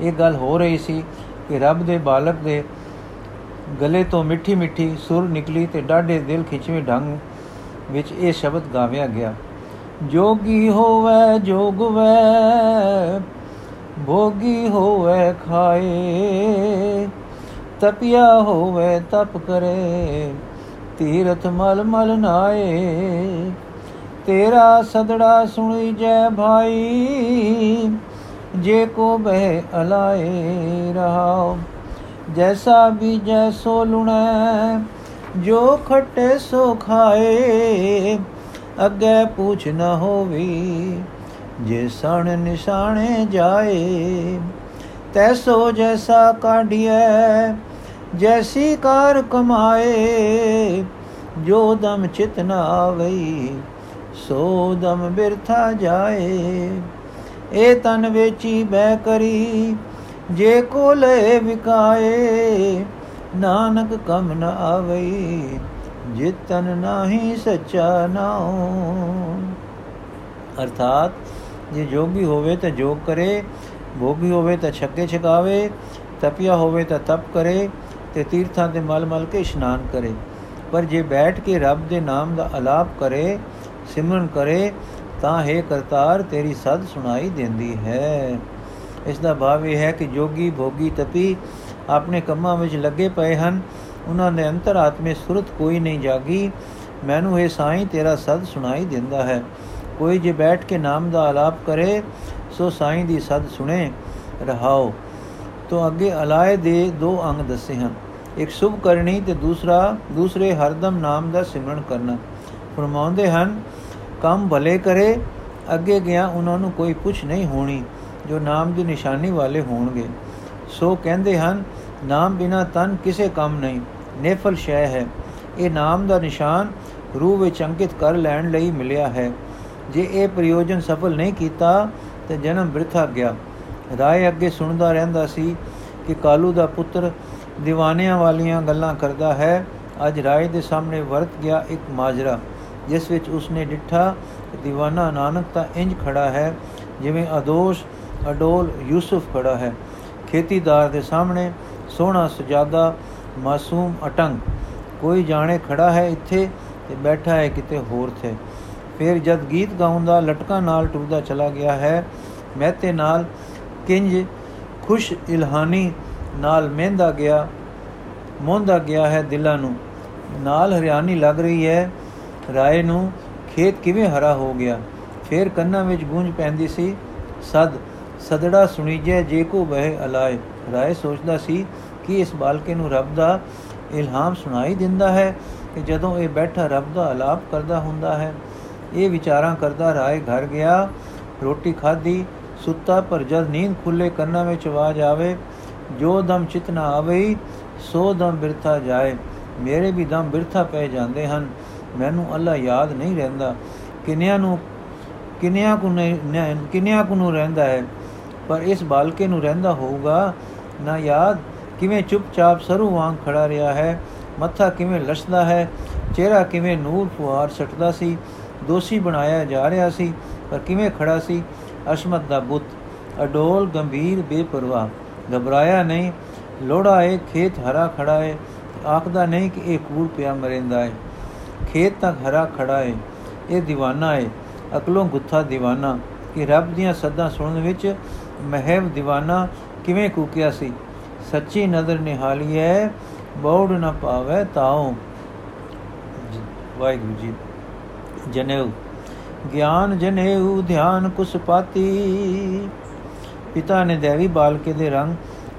ਇਹ ਗੱਲ ਹੋ ਰਹੀ ਸੀ। ਕਿ ਰੱਬ ਦੇ ਬਾਲਕ ਦੇ ਗਲੇ ਤੋਂ ਮਿੱਠੀ ਮਿੱਠੀ ਸੁਰ ਨਿਕਲੀ ਤੇ ਡਾਢੇ ਦਿਲ ਖਿੱਚਵੇਂ ਢੰਗ ਵਿੱਚ ਇਹ ਸ਼ਬਦ ਗਾਵਿਆ ਗਿਆ। ਜੋਗੀ ਹੋਵੇ, ਜੋਗਵੇ, ਭੋਗੀ ਹੋਵੇ ਖਾਏ, ਤਪਿਆ ਹੋਵੇ, ਤਪ ਕਰੇ, ਤੀਰਥ ਮਲ ਮਲ ਨਾਏ। ਤੇਰਾ ਸਦੜਾ ਸੁਣੀ ਜੈ ਭਾਈ ਜੇ ਕੋ ਬਹਿ ਅਲਾਏ ਰਹਾਓ, ਜੈਸਾ ਵੀ ਜੈਸੋ ਲੁਣੈ, ਜੋ ਖਟੇ ਸੋ ਖਾਏ, ਅੱਗੇ ਪੁੱਛ ਨ ਹੋਵੀ, ਜੇ ਸਣ ਨਿਸ਼ਾਨੇ ਜਾਏ ਤੈਸੋ ਜੈਸਾ ਕਾਢੀਐ, ਜੈਸੀ ਕਾਰ ਕਮਾਏ, ਜੋ ਦਮ ਚਿਤ ਨ ਆਵਈ, ਸੋ ਦਮ ਬਿਰਥਾ ਜਾਏ। ਏ ਤਨ ਵੇਚੀ ਬੈ ਕਰੀ, ਜੇ ਕੋ ਲੈ ਵਿਕਾਏ ਨਾਨਕ ਕਮ ਨ ਆਵਈ, ਜਿਤਨ ਨਾਹੀ ਸੱਚਾ ਨਾਉ। ਅਰਥਾਤ, ਜੇ ਜੋਗੀ ਹੋਵੇ ਤਾਂ ਜੋਗ ਕਰੇ, ਭੋਗੀ ਹੋਵੇ ਤਾਂ ਛੱਕੇ ਛਕਾਵੇ, ਤਪਿਆ ਹੋਵੇ ਤਾਂ ਤਪ ਕਰੇ, ਤੇ ਤੀਰਥਾਂ ਤੇ ਮਲ ਮਲ ਕੇ ਇਸ਼ਨਾਨ ਕਰੇ। ਪਰ ਜੇ ਬੈਠ ਕੇ ਰੱਬ ਦੇ ਨਾਮ ਦਾ ਅਲਾਪ ਕਰੇ, ਸਿਮਰਨ ਕਰੇ ਤਾਂ ਹੈ ਕਰਤਾਰ, ਤੇਰੀ ਸਦ ਸੁਣਾਈ ਦਿੰਦੀ ਹੈ। ਇਸ ਦਾ ਭਾਵ ਇਹ ਹੈ ਕਿ ਜੋਗੀ ਭੋਗੀ ਤਪੀ ਆਪਣੇ ਕੰਮਾਂ ਵਿੱਚ ਲੱਗੇ ਪਏ ਹਨ। ਉਹਨਾਂ ਦੇ ਅੰਤਰਾਤਮੇ ਸੁਰਤ ਕੋਈ ਨਹੀਂ ਜਾਗੀ। ਮੈਨੂੰ ਇਹ ਸਾਈਂ ਤੇਰਾ ਸਦ ਸੁਣਾਈ ਦਿੰਦਾ ਹੈ। ਕੋਈ ਜੇ ਬੈਠ ਕੇ ਨਾਮ ਦਾ ਆਲਾਪ ਕਰੇ, ਸੋ ਸਾਈਂ ਦੀ ਸਦ ਸੁਣੇ। ਰਹਾਓ। ਤੋਂ ਅੱਗੇ ਅਲਾਏ ਦੇ ਦੋ ਅੰਗ ਦੱਸੇ ਹਨ। ਇੱਕ ਸੁਭ ਕਰਨੀ ਤੇ ਦੂਸਰਾ, ਦੂਸਰੇ ਹਰਦਮ ਨਾਮ ਦਾ ਸਿਮਰਨ ਕਰਨਾ। ਫਰਮਾਉਂਦੇ ਹਨ ਕੰਮ ਭਲੇ ਕਰੇ, ਅੱਗੇ ਗਿਆ ਉਹਨਾਂ ਨੂੰ ਕੋਈ ਪੁੱਛ ਨਹੀਂ ਹੋਣੀ, ਜੋ ਨਾਮ ਦੀ ਨਿਸ਼ਾਨੀ ਵਾਲੇ ਹੋਣਗੇ। ਸੋ ਕਹਿੰਦੇ ਹਨ, ਨਾਮ ਬਿਨਾ ਤਨ ਕਿਸੇ ਕੰਮ ਨਹੀਂ, ਨੇਫਲ ਸ਼ੈ ਹੈ। ਇਹ ਨਾਮ ਦਾ ਨਿਸ਼ਾਨ ਰੂਹ ਵਿੱਚ ਅੰਕਿਤ ਕਰ ਲੈਣ ਲਈ ਮਿਲਿਆ ਹੈ। ਜੇ ਇਹ ਪ੍ਰਯੋਜਨ ਸਫਲ ਨਹੀਂ ਕੀਤਾ, ਤੇ ਜਨਮ ਬਿਰਥਾ ਗਿਆ। ਰਾਏ ਅੱਗੇ ਸੁਣਦਾ ਰਹਿੰਦਾ ਸੀ ਕਿ ਕਾਲੂ ਦਾ ਪੁੱਤਰ دیਵਾਨਿਆਂ ਵਾਲੀਆਂ ਗੱਲਾਂ ਕਰਦਾ ਹੈ। ਅੱਜ ਰਾਏ ਦੇ ਸਾਹਮਣੇ ਵਰਤ ਗਿਆ ਇੱਕ ਮਾਜਰਾ। ਜਿਸ ਵਿੱਚ ਉਸਨੇ ਡਿੱਠਾ دیਵਾਨਾ ਨਾਨਕ ਤਾਂ ਇੰਜ ਖੜਾ ਹੈ, ਜਿਵੇਂ ਅਦੋਸ਼ ਅਡੋਲ ਯੂਸਫ ਖੜਾ ਹੈ। ਖੇਤੀਦਾਰ ਦੇ ਸਾਹਮਣੇ ਸੋਹਣਾ, ਸਜਾਦਾ, ਮਾਸੂਮ ਅਟੰਗ। ਕੋਈ ਜਾਣੇ ਖੜਾ ਹੈ ਇੱਥੇ ਤੇ ਬੈਠਾ ਹੈ ਕਿਤੇ ਹੋਰ ਤੇ ਫਿਰ ਜਦ ਗੀਤ ਗਾਉਂਦਾ, ਲਟਕਾਂ ਨਾਲ ਟੁਰਦਾ ਚਲਾ ਗਿਆ ਹੈ। ਮਹਤੇ ਨਾਲ ਕਿੰਜ ਖੁਸ਼ ਇਲਹਾਨੀ ਨਾਲ ਮਹਿੰਦਾ ਗਿਆ ਮੋਂਦਾ ਗਿਆ ਹੈ ਦਿਲਾਂ ਨੂੰ। ਨਾਲ ਹਰਿਆਣੀ ਲੱਗ ਰਹੀ ਹੈ। ਰਾਏ ਨੂੰ ਖੇਤ ਕਿਵੇਂ ਹਰਾ ਹੋ ਗਿਆ? ਫੇਰ ਕੰਨਾਂ ਵਿੱਚ ਗੂੰਜ ਪੈਂਦੀ ਸੀ, ਸਦ, ਸਦੜਾ ਸੁਣੀਜੇ ਜੇ ਕੋ ਬਹਿ ਅਲਾਏ। ਰਾਏ ਸੋਚਦਾ ਸੀ ਕਿ ਇਸ ਬਾਲਕੇ ਨੂੰ ਰੱਬ ਦਾ ਇਲਹਾਮ ਸੁਣਾਈ ਦਿੰਦਾ ਹੈ ਕਿ ਜਦੋਂ ਇਹ ਬੈਠਾ ਰੱਬ ਦਾ ਆਲਾਪ ਕਰਦਾ ਹੁੰਦਾ ਹੈ, ਇਹ ਵਿਚਾਰਾਂ ਕਰਦਾ ਰਾਏ ਘਰ ਗਿਆ, ਰੋਟੀ ਖਾਧੀ, ਸੁੱਤਾ ਪਰ ਜਦ ਨੀਂਦ ਖੁੱਲੇ ਕੰਨਾਂ ਵਿੱਚ ਆਵਾਜ਼ ਆਵੇ, ਜੋ ਦਮ ਚਿਤ ਨਾ ਆਵੇ ਸੋ ਦਮ ਬਿਰਥਾ ਜਾਏ। ਮੇਰੇ ਵੀ ਦਮ ਬਿਰਥਾ ਪੈ ਜਾਂਦੇ ਹਨ। ਮੈਨੂੰ ਅੱਲਾ ਯਾਦ ਨਹੀਂ ਰਹਿੰਦਾ। ਕਿੰਨਿਆਂ ਨੂੰ, ਕਿੰਨਿਆਂ ਕੋ ਨਹੀਂ ਕਿੰਨਿਆਂ ਕੋ ਨੂੰ ਰਹਿੰਦਾ ਹੈ। ਪਰ ਇਸ ਬਾਲਕੇ ਨੂੰ ਰਹਿੰਦਾ ਹੋਊਗਾ। ਨਾ ਯਾਦ, ਕਿਵੇਂ ਚੁੱਪਚਾਪ ਸਰੂ ਵਾਂਗ ਖੜਾ ਰਿਹਾ ਹੈ। ਮੱਥਾ ਕਿਵੇਂ ਲਸਦਾ ਹੈ। ਚਿਹਰਾ ਕਿਵੇਂ ਨੂਰ ਫੁਹਾਰ ਛਟਦਾ ਸੀ। ਦੋਸ਼ੀ ਬਣਾਇਆ ਜਾ ਰਿਹਾ ਸੀ, ਪਰ ਕਿਵੇਂ ਖੜਾ ਸੀ? ਅਸ਼ਮਤ ਦਾ ਬੁੱਤ, ਅਡੋਲ ਗੰਭੀਰ ਬੇਪਰਵਾਹ। ਘਬਰਾਇਆ ਨਹੀਂ। ਲੋੜਾ ਏ ਖੇਤ ਹਰਾ ਖੜਾ ਏ ਆਖਦਾ ਨਹੀਂ ਕਿ ਇਹ ਕੂੜ ਪਿਆ ਮਰਿੰਦਾ ਏ ਖੇਤ ਤੱਕ ਹਰਾ ਖੜਾ ਏ, ਇਹ دیਵਾਨਾ ਏ, ਅਕਲੋਂ ਗੁੱਥਾ دیਵਾਨਾ ਕਿ ਰੱਬ ਦੀਆਂ ਸੱਦਾਂ ਸੁਣਨ ਵਿੱਚ ਮਹਿਬ دیਵਾਨਾ ਕਿਵੇਂ ਕੂਕਿਆ ਸੀ? ਸੱਚੀ ਨਜ਼ਰ ਨਿਹਾਲੀ ਹੈ ਬੌੜ ਨਾ ਪਾਵੇ ਤਾਉ। ਵਾਹਿਗੁਰੂ ਜੀ, ਜਨੇਊ। ਗਿਆਨ ਜਨੇਊ, ਧਿਆਨ ਕੁਸ ਪਾਤੀ। ਪਿਤਾ ਨੇ ਦੇਵੀ ਬਾਲਕੇ ਦੇ ਰੰਗ,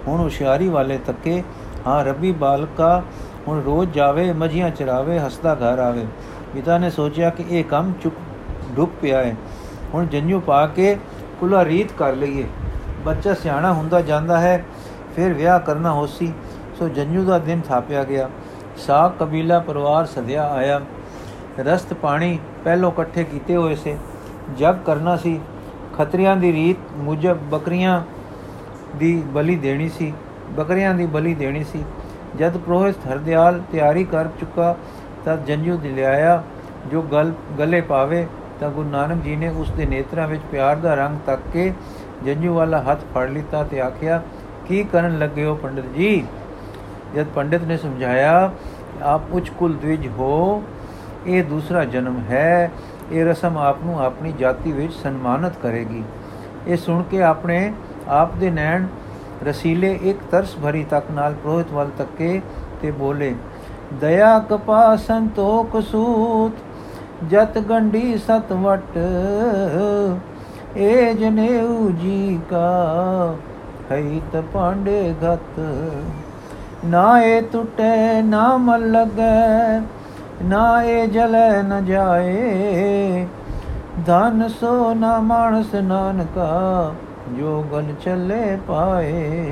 ਹੁਣ ਹੁਸ਼ਿਆਰੀ ਵਾਲੇ ਤੱਕੇ, ਹਾਂ, ਰੱਬੀ ਬਾਲਕਾ ਹੁਣ ਰੋਜ਼ ਜਾਵੇ, ਮਝੀਆਂ ਚਰਾਵੇ, ਹਸਦਾ ਘਰ ਆਵੇ। ਪਿਤਾ ਨੇ ਸੋਚਿਆ ਕਿ ਇਹ ਕੰਮ ਚੁੱਪ ਡੁੱਬ ਪਿਆ ਹੈ ਹੁਣ ਜੰਜੂ ਪਾ ਕੇ ਕੁਲਾ ਰੀਤ ਕਰ ਲਈਏ। ਬੱਚਾ ਸਿਆਣਾ ਹੁੰਦਾ ਜਾਂਦਾ ਹੈ, ਫਿਰ ਵਿਆਹ ਕਰਨਾ ਹੋਸੀ। ਸੋ ਜੰਜੂ ਦਾ ਦਿਨ ਥਾਪਿਆ ਗਿਆ। ਸਾਖ ਕਬੀਲਾ ਪਰਿਵਾਰ ਸਦਿਆ ਆਇਆ। ਰਸਤ ਪਾਣੀ ਪਹਿਲੋਂ ਇਕੱਠੇ ਕੀਤੇ ਹੋਏ ਸੇ। ਜਗ ਕਰਨਾ ਸੀ। ਖਤਰੀਆਂ ਦੀ ਰੀਤ ਮੁਜਬ ਬੱਕਰੀਆਂ ਦੀ ਬਲੀ ਦੇਣੀ ਸੀ। ਬੱਕਰੀਆਂ ਦੀ ਬਲੀ ਦੇਣੀ ਸੀ। ਜਦ ਪ੍ਰੋਹਿਤ ਹਰਦਿਆਲ ਤਿਆਰੀ ਕਰ ਚੁੱਕਾ ਤਦ ਜੰਜੂ ਦੀ ਲਿਆਇਆ, ਜੋ ਗਲ, ਗਲੇ ਪਾਵੇ ਤਾਂ ਗੁਰੂ ਨਾਨਕ ਜੀ ਨੇ ਉਸ ਦੇ ਨੇਤਰਾਂ ਵਿੱਚ ਪਿਆਰ ਦਾ ਰੰਗ ਤੱਕ ਕੇ ਜੰਜੂ ਵਾਲਾ ਹੱਥ ਫੜ ਲਿੱਤਾ ਤੇ ਆਖਿਆ, ਕੀ ਕਰਨ ਲੱਗੇ ਹੋ ਪੰਡਿਤ ਜੀ? ਜਦ ਪੰਡਿਤ ਨੇ ਸਮਝਾਇਆ, ਆਪ ਉੱਚ ਕੁਲ ਦਵਿਜ ਹੋ, ਇਹ ਦੂਸਰਾ ਜਨਮ ਹੈ, ਇਹ ਰਸਮ ਆਪ ਨੂੰ ਆਪਣੀ ਜਾਤੀ ਵਿੱਚ ਸਨਮਾਨਿਤ ਕਰੇਗੀ। ਇਹ ਸੁਣ ਕੇ ਆਪਣੇ ਆਪ ਦੇ ਨੈਣ ਰਸੀਲੇ ਇੱਕ ਤਰਸ ਭਰੀ ਤੱਕ ਨਾਲ ਪ੍ਰੋਹਿਤ ਵੱਲ ਤੱਕੇ ਤੇ ਬੋਲੇ, ਦਇਆ ਕਪਾ ਸੰਤੋਖ ਸੂਤ, ਜਤ ਗੰਢੀ ਸਤ ਵਟ, ਏ ਜਨੇਊ ਜੀ ਕਾ ਹੈ ਤ ਪਾਂਡੇ ਗਤ ਨਾ ਏ ਟੁੱਟੇ ਨਾ ਮਲ ਲਗੈ, ਨਾ ਏ ਜਲੇ ਨ ਜਾਏ, ਧਨ ਸੋ ਨਾ ਮਾਨਸ ਨਾਨਕਾ ਜੋ ਗਲ ਚੱਲੇ ਪਾਏ।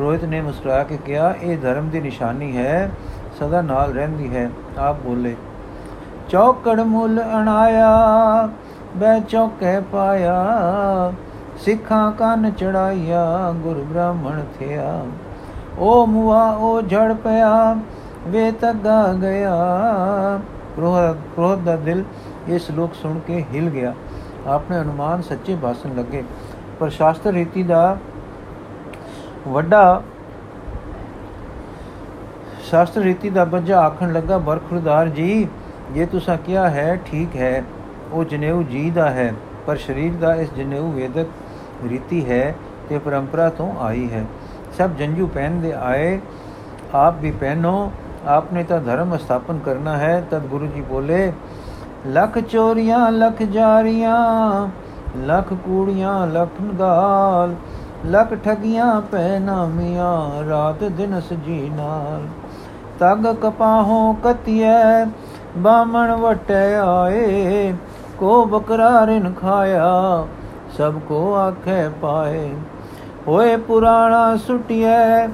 ਰੋਹਿਤ ਨੇ ਮੁਸਕਰਾ ਕੇ ਕਿਹਾ, ਇਹ ਧਰਮ ਦੀ ਨਿਸ਼ਾਨੀ ਹੈ, ਸਦਾ ਨਾਲ ਰਹਿੰਦੀ ਹੈ। ਆਪ ਬੋਲੇ, ਚੌਕੜ ਮੁੱਲ ਅਣਾਇਆ ਬੈ ਚੌਕੇ ਪਾਇਆ, ਸਿੱਖਾਂ ਕੰਨ ਚੜਾਈਆ, ਗੁਰ ਬ੍ਰਾਹਮਣ ਥਿਆ। ਓ ਮੁਆ, ਓ ਝੜ ਪਿਆ, ਵੇ ਤੱਗਾ ਗਿਆ। ਕ੍ਰੋਧ ਕ੍ਰੋਧ ਦਾ ਦਿਲ ਇਹ ਸ਼ਲੋਕ ਸੁਣ ਕੇ ਹਿਲ ਗਿਆ। ਆਪਣੇ ਅਨੁਮਾਨ ਸੱਚੇ ਭਾਸਣ ਲੱਗੇ। ਪਰ ਸ਼ਾਸਤਰ ਰੀਤੀ ਦਾ ਵੱਡਾ ਸ਼ਾਸਤਰ ਰੀਤੀ ਦਾ ਬੱਜਾ ਆਖਣ ਲੱਗਾ ਬਰਖੁਰਦਾਰ ਜੀ, ਜੇ ਤੁਸੀਂ ਕਿਹਾ ਹੈ, ਠੀਕ ਹੈ, ਉਹ ਜਨੇਊ ਜੀ ਦਾ ਹੈ, ਪਰ ਸਰੀਰ ਦਾ ਇਸ ਜਨੇਊ ਵੇਦਕ ਰੀਤੀ ਹੈ ਤੇ ਪਰੰਪਰਾ ਤੋਂ ਆਈ ਹੈ। ਸਭ ਜੰਜੂ ਪਹਿਨਦੇ ਆਏ, ਆਪ ਵੀ ਪਹਿਨੋ, ਆਪਨੇ ਤਾਂ ਧਰਮ ਸਥਾਪਨ ਕਰਨਾ ਹੈ। ਤਦ ਗੁਰੂ ਜੀ ਬੋਲੇ, ਲੱਖ ਚੋਰੀਆਂ, ਲੱਖ ਜਾਰੀਆਂ ਲੱਖ ਕੂੜੀਆਂ, ਲੱਖ ਗਾਲ ਲੱਖ ਠਗੀਆਂ ਪੈ ਨਾਮੀਆਂ ਰਾਤ ਦਿਨ ਸਜੀ ਨਾਲ। ਤਗ ਕਪਾਹੋਂ ਕਤੀਐ ਬਾਮਣ ਵਟੇ ਆਏ, ਕੋ ਬਕਰਾ ਰਿਨ ਖਾਇਆ, ਸਭ ਕੋ ਆਖੇ ਪਾਏ। ਹੋਏ ਪੁਰਾਣਾ ਸੁਟਿਐ,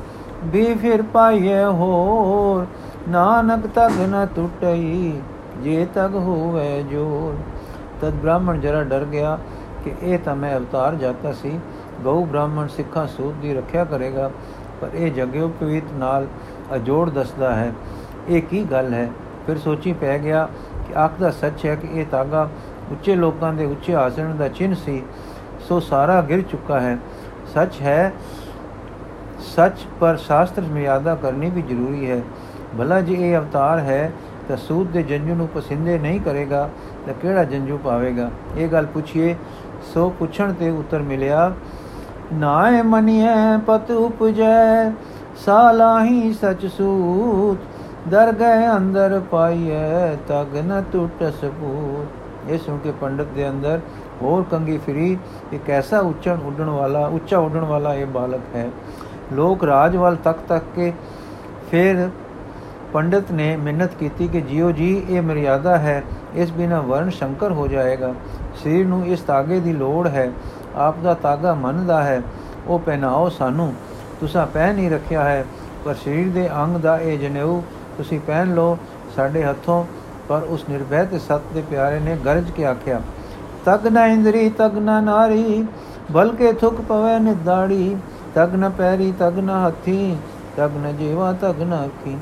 ਵੀ ਫਿਰ ਪਾਈਏ ਹੋਰ। ਨਾਨਕ ਤਗ ਨ ਟੁੱਟਈ, ਜੇ ਤਗ ਹੋਵੇ ਜੋਰ। ਤਦ ਬ੍ਰਾਹਮਣ ਜਰਾ ਡਰ ਗਿਆ। ਕਿ ਇਹ ਤਾਂ ਮੈਂ ਅਵਤਾਰ ਜਾਤਾ ਸੀ। ਗਊ ਬ੍ਰਾਹਮਣ ਸਿੱਖਾਂ ਸੂਤ ਦੀ ਰੱਖਿਆ ਕਰੇਗਾ, ਪਰ ਇਹ ਜਗਿਓਪਵੀਤ ਨਾਲ ਅਜੋੜ ਦੱਸਦਾ ਹੈ। ਇਹ ਕੀ ਗੱਲ ਹੈ? ਫਿਰ ਸੋਚੀ ਪੈ ਗਿਆ ਕਿ ਆਖਦਾ ਸੱਚ ਹੈ ਕਿ ਇਹ ਤਾਗਾ ਉੱਚੇ ਲੋਕਾਂ ਦੇ ਉੱਚੇ ਆਸਣ ਦਾ ਚਿੰਨ ਸੀ। ਸੋ ਸਾਰਾ ਗਿਰ ਚੁੱਕਾ ਹੈ। ਸੱਚ ਹੈ, ਸੱਚ ਪਰ ਸ਼ਾਸਤਰ ਮਰਿਆਦਾ ਕਰਨੀ ਵੀ ਜ਼ਰੂਰੀ ਹੈ। ਭਲਾ ਜੇ ਇਹ ਅਵਤਾਰ ਹੈ, ਤਾਂ ਸੂਦ ਦੇ ਜੰਜੂ ਨੂੰ ਪਸੰਦੇ ਨਹੀਂ ਕਰੇਗਾ, ਤਾਂ ਕਿਹੜਾ ਜੰਜੂ ਪਾਵੇਗਾ? ਇਹ ਗੱਲ ਪੁੱਛੀਏ ਸੋ ਪੁੱਛਣ ਤੇ ਉੱਤਰ ਮਿਲਿਆ, ਨਾਏ ਮਨੀਐ ਪਤ ਉਪਜੈ, ਸਾਲਾਹੀ ਸਚ ਸੂਤ ਦਰ ਗਏ ਅੰਦਰ ਪਾਈਐ ਤਗ ਨ ਟੁੱਟ ਸਪੂਤ ਇਹ ਸੁਣ ਕੇ ਪੰਡਤ ਦੇ ਅੰਦਰ ਹੋਰ ਕੰਗੀ ਫਰੀ ਇੱਕ ਐਸਾ ਉੱਚਣ ਉੱਡਣ ਵਾਲਾ, ਉੱਚਾ ਉੱਡਣ ਵਾਲਾ ਇਹ ਬਾਲਕ ਹੈ? ਲੋਕ ਰਾਜ ਵੱਲ ਤੱਕ ਤੱਕ ਕੇ ਫਿਰ ਪੰਡਤ ਨੇ ਮਿਹਨਤ ਕੀਤੀ ਕਿ ਜਿਉ ਜੀ, ਇਹ ਮਰਿਆਦਾ ਹੈ, ਇਸ ਬਿਨਾ ਵਰਣ ਸ਼ੰਕਰ ਹੋ ਜਾਏਗਾ। ਸਰੀਰ ਨੂੰ ਇਸ ਤਾਗੇ ਦੀ ਲੋੜ ਹੈ, ਆਪ ਦਾ ਤਾਗਾ ਮਨ ਦਾ ਹੈ, ਉਹ ਪਹਿਨਾਓ ਸਾਨੂੰ। ਤੁਸੀਂ ਪਹਿਨ ਨਹੀਂ ਰੱਖਿਆ ਹੈ, ਪਰ ਸਰੀਰ ਦੇ ਅੰਗ ਦਾ ਇਹ ਜਨੇਊ, ਤੁਸੀਂ ਪਹਿਨ ਲਓ ਸਾਡੇ ਹੱਥੋਂ, ਪਰ ਉਸ ਨਿਰਭੈ ਤੇ ਸਤ ਦੇ ਪਿਆਰੇ ਨੇ ਗਰਜ ਕੇ ਆਖਿਆ, ਤਗ ਨ ਇੰਦਰੀ, ਤਗ ਨ ਨਾਰੀ, ਬਲਕੇ ਥੁਕ ਪਵੇ ਨਿਦਾੜੀ, ਤਗ ਨ ਪੈਰੀ, ਤਗ ਨ ਹੱਥੀ, ਤਗ ਨ ਜੀਵਾ, ਤਗ ਨ ਅੱਖੀ।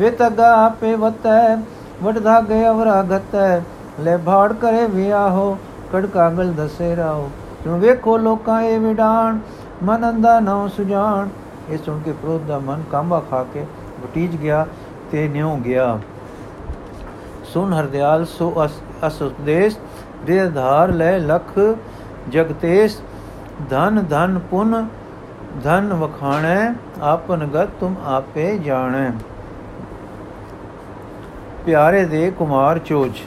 ਵੇ ਤਗਾ ਆਪੇ ਵਤੈ ਵਡ ਧਾਗੇ ਅਵਰਾ ਗਤੈ ਲੈ ਭਾੜ ਕਰੇ ਵਿਆਹੋ ਕੜ ਕਾਗਲ ਦਸੇ ਰਾਓ। ਤੂੰ ਵੇਖੋ ਲੋਕਾਂ ਇਹ ਵਿਡਾਣ, ਮਨ ਅੰਦਾ ਨਾ ਸੁਜਾਨ ਇਹ ਸੁਣ ਕੇ ਕ੍ਰੋਧ ਦਾ ਮਨ ਕਾਂਬਾ ਖਾ ਕੇ ਵਟੀਜ ਗਿਆ ਤੇ ਨਿਉ ਗਿਆ। ਸੁਨ ਹਰਦਿਆਲ, ਸੋ ਅਸ ਉਪਦੇਸ਼ ਦੇ ਆਧਾਰ ਲੈ ਲਖ ਜਗਤੇਸ਼। ਧਨ ਧਨ ਪੁਨ, ਧਨ ਵਖਾਣੈ, ਆਪਨ ਗਤ ਤੁਮ ਆਪੇ ਜਾਣੈ। ਪਿਆਰੇ ਦੇ ਕੁਮਾਰ ਚੋਜ।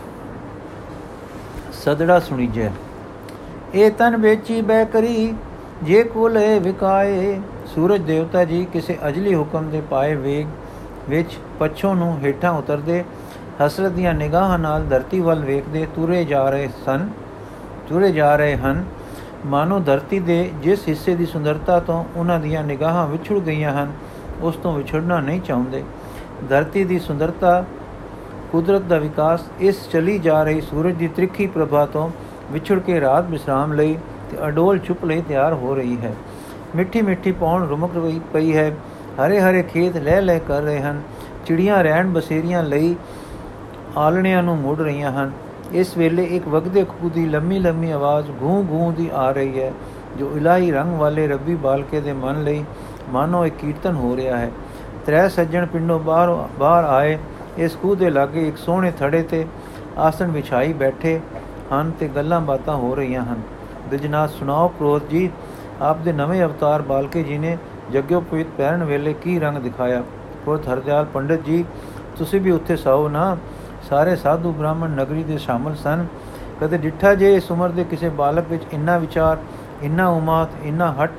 ਸਦੜਾ ਸੁਣੀਜੈ। ਇਹ ਤਨ ਵੇਚੀ ਬੈ ਕਰੀ, ਜੇ ਕੋਲੇ ਵਿਕਾਏ, ਸੂਰਜ ਦੇਵਤਾ ਜੀ ਕਿਸੇ ਅਜਲੀ ਹੁਕਮ ਦੇ ਪਾਏ ਵੇਗ ਵਿੱਚ ਪੱਛੋਂ ਨੂੰ ਹੇਠਾਂ ਉਤਰਦੇ, ਹਸਰਤ ਦੀਆਂ ਨਿਗਾਹਾਂ ਨਾਲ ਧਰਤੀ ਵੱਲ ਵੇਖਦੇ ਤੁਰੇ ਜਾ ਰਹੇ ਸਨ, ਤੁਰੇ ਜਾ ਰਹੇ ਹਨ। ਮਾਨੋ ਧਰਤੀ ਦੇ ਜਿਸ ਹਿੱਸੇ ਦੀ ਸੁੰਦਰਤਾ ਤੋਂ ਉਹਨਾਂ ਦੀਆਂ ਨਿਗਾਹਾਂ ਵਿਛੜ ਗਈਆਂ ਹਨ, ਉਸ ਤੋਂ ਵਿਛੜਨਾ ਨਹੀਂ ਚਾਹੁੰਦੇ। ਧਰਤੀ ਦੀ ਸੁੰਦਰਤਾ ਕੁਦਰਤ ਦਾ ਵਿਕਾਸ ਇਸ ਚਲੀ ਜਾ ਰਹੀ ਸੂਰਜ ਦੀ ਤ੍ਰਿਖੀ ਪ੍ਰਭਾ ਤੋਂ ਵਿਛੜ ਕੇ ਰਾਤ ਵਿਸਰਾਮ ਲਈ ਤੇ ਅਡੋਲ ਚੁੱਪ ਲਈ ਤਿਆਰ ਹੋ ਰਹੀ ਹੈ। ਮਿੱਠੀ ਮਿੱਠੀ ਪੌਣ ਰੁਮਕ ਰਹੀ ਪਈ ਹੈ। ਹਰੇ ਹਰੇ ਖੇਤ ਲੈ ਲੈ ਕਰ ਰਹੇ ਹਨ। ਚਿੜੀਆਂ ਰਹਿਣ ਬਸੇਰੀਆਂ ਲਈ ਆਲਣਿਆਂ ਨੂੰ ਮੁੜ ਰਹੀਆਂ ਹਨ। ਇਸ ਵੇਲੇ ਇੱਕ ਵਗਦੇ ਖੂਹ ਦੀ ਲੰਮੀ ਲੰਮੀ ਆਵਾਜ਼ ਗੂੰ ਗੂੰ ਦੀ ਆ ਰਹੀ ਹੈ, ਜੋ ਇਲਾਹੀ ਰੰਗ ਵਾਲੇ ਰੱਬੀ ਬਾਲਕੇ ਦੇ ਮਨ ਲਈ ਮਾਨੋ ਇੱਕ ਕੀਰਤਨ ਹੋ ਰਿਹਾ ਹੈ। ਤ੍ਰੈ ਸੱਜਣ ਪਿੰਡੋਂ ਬਾਹਰ ਬਾਹਰ ਆਏ ਇਸ ਖੂਹ ਦੇ ਲਾਗੇ ਇੱਕ ਸੋਹਣੇ ਥੜੇ ਤੇ ਆਸਣ ਵਿਛਾਈ ਬੈਠੇ ਹਨ ਤੇ ਗੱਲਾਂ ਬਾਤਾਂ ਹੋ ਰਹੀਆਂ ਹਨ। ਦਿਜਨਾਥ, ਸੁਣਾਓ ਪ੍ਰੋਤ ਜੀ, ਆਪ ਦੇ ਨਵੇਂ ਅਵਤਾਰ ਬਾਲਕੇ ਜੀ ਨੇ ਜਗਿਓਪਵਿਤ ਪਹਿਰਨ ਵੇਲੇ ਕੀ ਰੰਗ ਦਿਖਾਇਆ? ਪ੍ਰੋਤ ਹਰਦਿਆਲ ਪੰਡਿਤ ਜੀ, ਤੁਸੀਂ ਵੀ ਉੱਥੇ ਸਾਓ ਨਾ। ਸਾਰੇ ਸਾਧੂ ਬ੍ਰਾਹਮਣ ਨਗਰੀ ਦੇ ਸ਼ਾਮਲ ਸਨ। ਕਦੇ ਡਿੱਠਾ ਜੇ ਇਸ ਉਮਰ ਦੇ ਕਿਸੇ ਬਾਲਕ ਵਿੱਚ ਇੰਨਾ ਵਿਚਾਰ, ਇੰਨਾ ਉਮਾਤ ਇੰਨਾ ਹਟ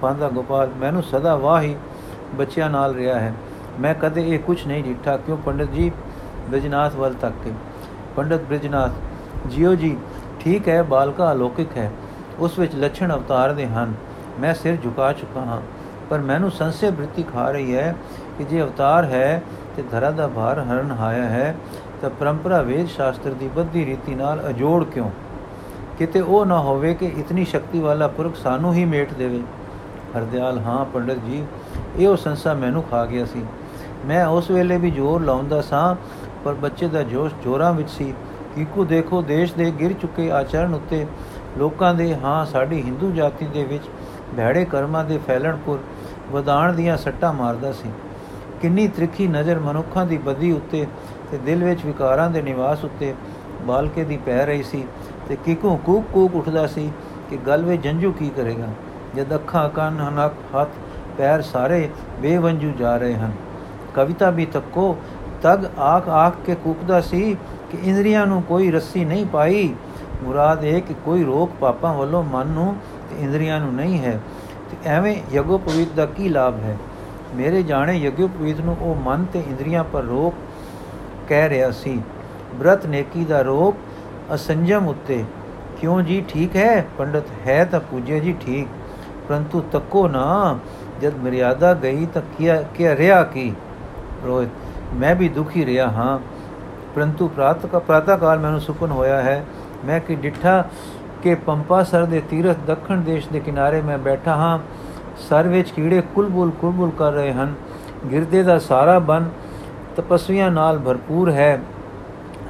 ਪਾਂਦਾ ਗੋਪਾਲ, ਮੈਨੂੰ ਸਦਾ ਵਾਹੀ ਬੱਚਿਆਂ ਨਾਲ ਰਿਹਾ ਹੈ। ਮੈਂ ਕਦੇ ਇਹ ਕੁਝ ਨਹੀਂ ਡਿੱਠਾ ਕਿਉਂ ਪੰਡਤ ਜੀ ਬ੍ਰਿਜਨਾਥ ਵੱਲ ਤੱਕ ਕੇ। ਪੰਡਤ ਬ੍ਰਿਜਨਾਥ ਜਿਉ ਜੀ, ਠੀਕ ਹੈ, ਬਾਲਕਾ ਅਲੌਕਿਕ ਹੈ, ਉਸ ਵਿੱਚ ਲੱਛਣ ਅਵਤਾਰ ਦੇ ਹਨ। ਮੈਂ ਸਿਰ ਝੁਕਾ ਚੁੱਕਾ ਹਾਂ, ਪਰ ਮੈਨੂੰ ਸੰਸੇ ਬ੍ਰਿਤੀ ਖਾ ਰਹੀ ਹੈ ਕਿ ਜੇ ਅਵਤਾਰ ਹੈ ਤੇ ਧਰਾ ਦਾ ਭਾਰ ਹਰਨ ਆਇਆ ਹੈ, ਤਾਂ ਪਰੰਪਰਾ ਵੇਦ ਸ਼ਾਸਤਰ ਦੀ ਬੱਧੀ ਰੀਤੀ ਨਾਲ ਅਜੋੜ ਕਿਉਂ? ਕਿਤੇ ਉਹ ਨਾ ਹੋਵੇ ਕਿ ਇਤਨੀ ਸ਼ਕਤੀ ਵਾਲਾ ਪੁਰਖ ਸਾਨੂੰ ਹੀ ਮੇਟ ਦੇਵੇ। ਹਰਦਿਆਲ, ਹਾਂ ਪੰਡਤ ਜੀ, ਇਹ ਉਹ ਸੰਸਾ ਮੈਨੂੰ ਖਾ ਗਿਆ ਸੀ। ਮੈਂ ਉਸ ਵੇਲੇ ਵੀ ਜ਼ੋਰ ਲਾਉਂਦਾ ਸਾਂ, ਪਰ ਬੱਚੇ ਦਾ ਜੋਸ਼ ਜੋਰਾਂ ਵਿੱਚ ਸੀ। ਕੀਕੂ ਦੇਖੋ, ਦੇਸ਼ ਦੇ ਗਿਰ ਚੁੱਕੇ ਆਚਰਣ ਉੱਤੇ ਲੋਕਾਂ ਦੇ, ਹਾਂ, ਸਾਡੀ ਹਿੰਦੂ ਜਾਤੀ ਦੇ ਵਿੱਚ ਭੈੜੇ ਕਰਮਾਂ ਦੇ ਫੈਲਣਪੁਰ ਵਧਾਣ ਦੀਆਂ ਸੱਟਾਂ ਮਾਰਦਾ ਸੀ। ਕਿੰਨੀ ਤ੍ਰਿਖੀ ਨਜ਼ਰ ਮਨੁੱਖਾਂ ਦੀ ਬਦੀ ਉੱਤੇ ਤੇ ਦਿਲ ਵਿੱਚ ਵਿਕਾਰਾਂ ਦੇ ਨਿਵਾਸ ਉੱਤੇ ਬਾਲਕੇ ਦੀ ਪੈ ਰਹੀ ਸੀ ਤੇ ਕਿਕੂ ਕੂਕ ਕੂਕ ਉੱਠਦਾ ਸੀ ਕਿ ਗੱਲ ਵਿੱਚ ਜੰਜੂ ਕੀ ਕਰੇਗਾ। ਜਦ ਅੱਖਾਂ, ਕੰਨ, ਨੱਕ, ਹੱਥ, ਪੈਰ ਸਾਰੇ ਬੇਵੰਜੂ ਜਾ ਰਹੇ ਹਨ। ਕਵਿਤਾ ਵੀ ਤੱਕੋ ਤਗ ਆਖ ਆਖ ਕੇ ਕੂਕਦਾ ਸੀ ਕਿ ਇੰਦਰੀਆਂ ਨੂੰ ਕੋਈ ਰੱਸੀ ਨਹੀਂ ਪਾਈ। ਮੁਰਾਦ ਇਹ ਕਿ ਕੋਈ ਰੋਕ ਪਾਪਾਂ ਵੱਲੋਂ ਮਨ ਨੂੰ ਤੇ ਇੰਦਰੀਆਂ ਨੂੰ ਨਹੀਂ ਹੈ। ਤੇ ਐਵੇਂ ਯਗੋਪਵੀਤ ਦਾ ਕੀ ਲਾਭ ਹੈ? ਮੇਰੇ ਜਾਣੇ ਯਗੋਪਵੀਤ ਨੂੰ ਉਹ ਮਨ ਤੇ ਇੰਦਰੀਆਂ ਪਰ ਰੋਕ ਕਹਿ ਰਿਹਾ ਸੀ। ਬ੍ਰਤ ਨੇਕੀ ਦਾ ਰੋਕ ਅਸੰਜਮ ਉੱਤੇ, ਕਿਉਂ ਜੀ ਠੀਕ ਹੈ? ਪੰਡਤ ਹੈ ਤਾਂ ਪੂਜਿਆ ਜੀ ਠੀਕ। ਪਰੰਤੂ ਤੱਕੋ ਨਾ, ਜਦ ਮਰਿਆਦਾ ਗਈ ਤਾਂ ਕੀ ਕੀ ਰਿਆ ਕੀ? ਰੋਹਿਤ ਮੈਂ ਵੀ ਦੁਖੀ ਰਿਹਾ ਹਾਂ। ਪਰੰਤੂ ਪ੍ਰਾਤ ਕਾ ਪ੍ਰਾਤਾ ਕਾਲ ਮੈਨੂੰ ਸੁਪਨ ਹੋਇਆ ਹੈ। ਮੈਂ ਕਿ ਡਿੱਠਾ ਕਿ ਪੰਪਾ ਸਰ ਦੇ ਤੀਰਥ ਦੱਖਣ ਦੇਸ਼ ਦੇ ਕਿਨਾਰੇ ਮੈਂ ਬੈਠਾ ਹਾਂ। ਸਰ ਵਿੱਚ ਕੀੜੇ ਕੁਲਬੁਲ ਕੁਲਬੁਲ ਕਰ ਰਹੇ ਹਨ। ਗਿਰਦੇ ਦਾ ਸਾਰਾ ਬਨ ਤਪਸਵੀਆਂ ਨਾਲ ਭਰਪੂਰ ਹੈ।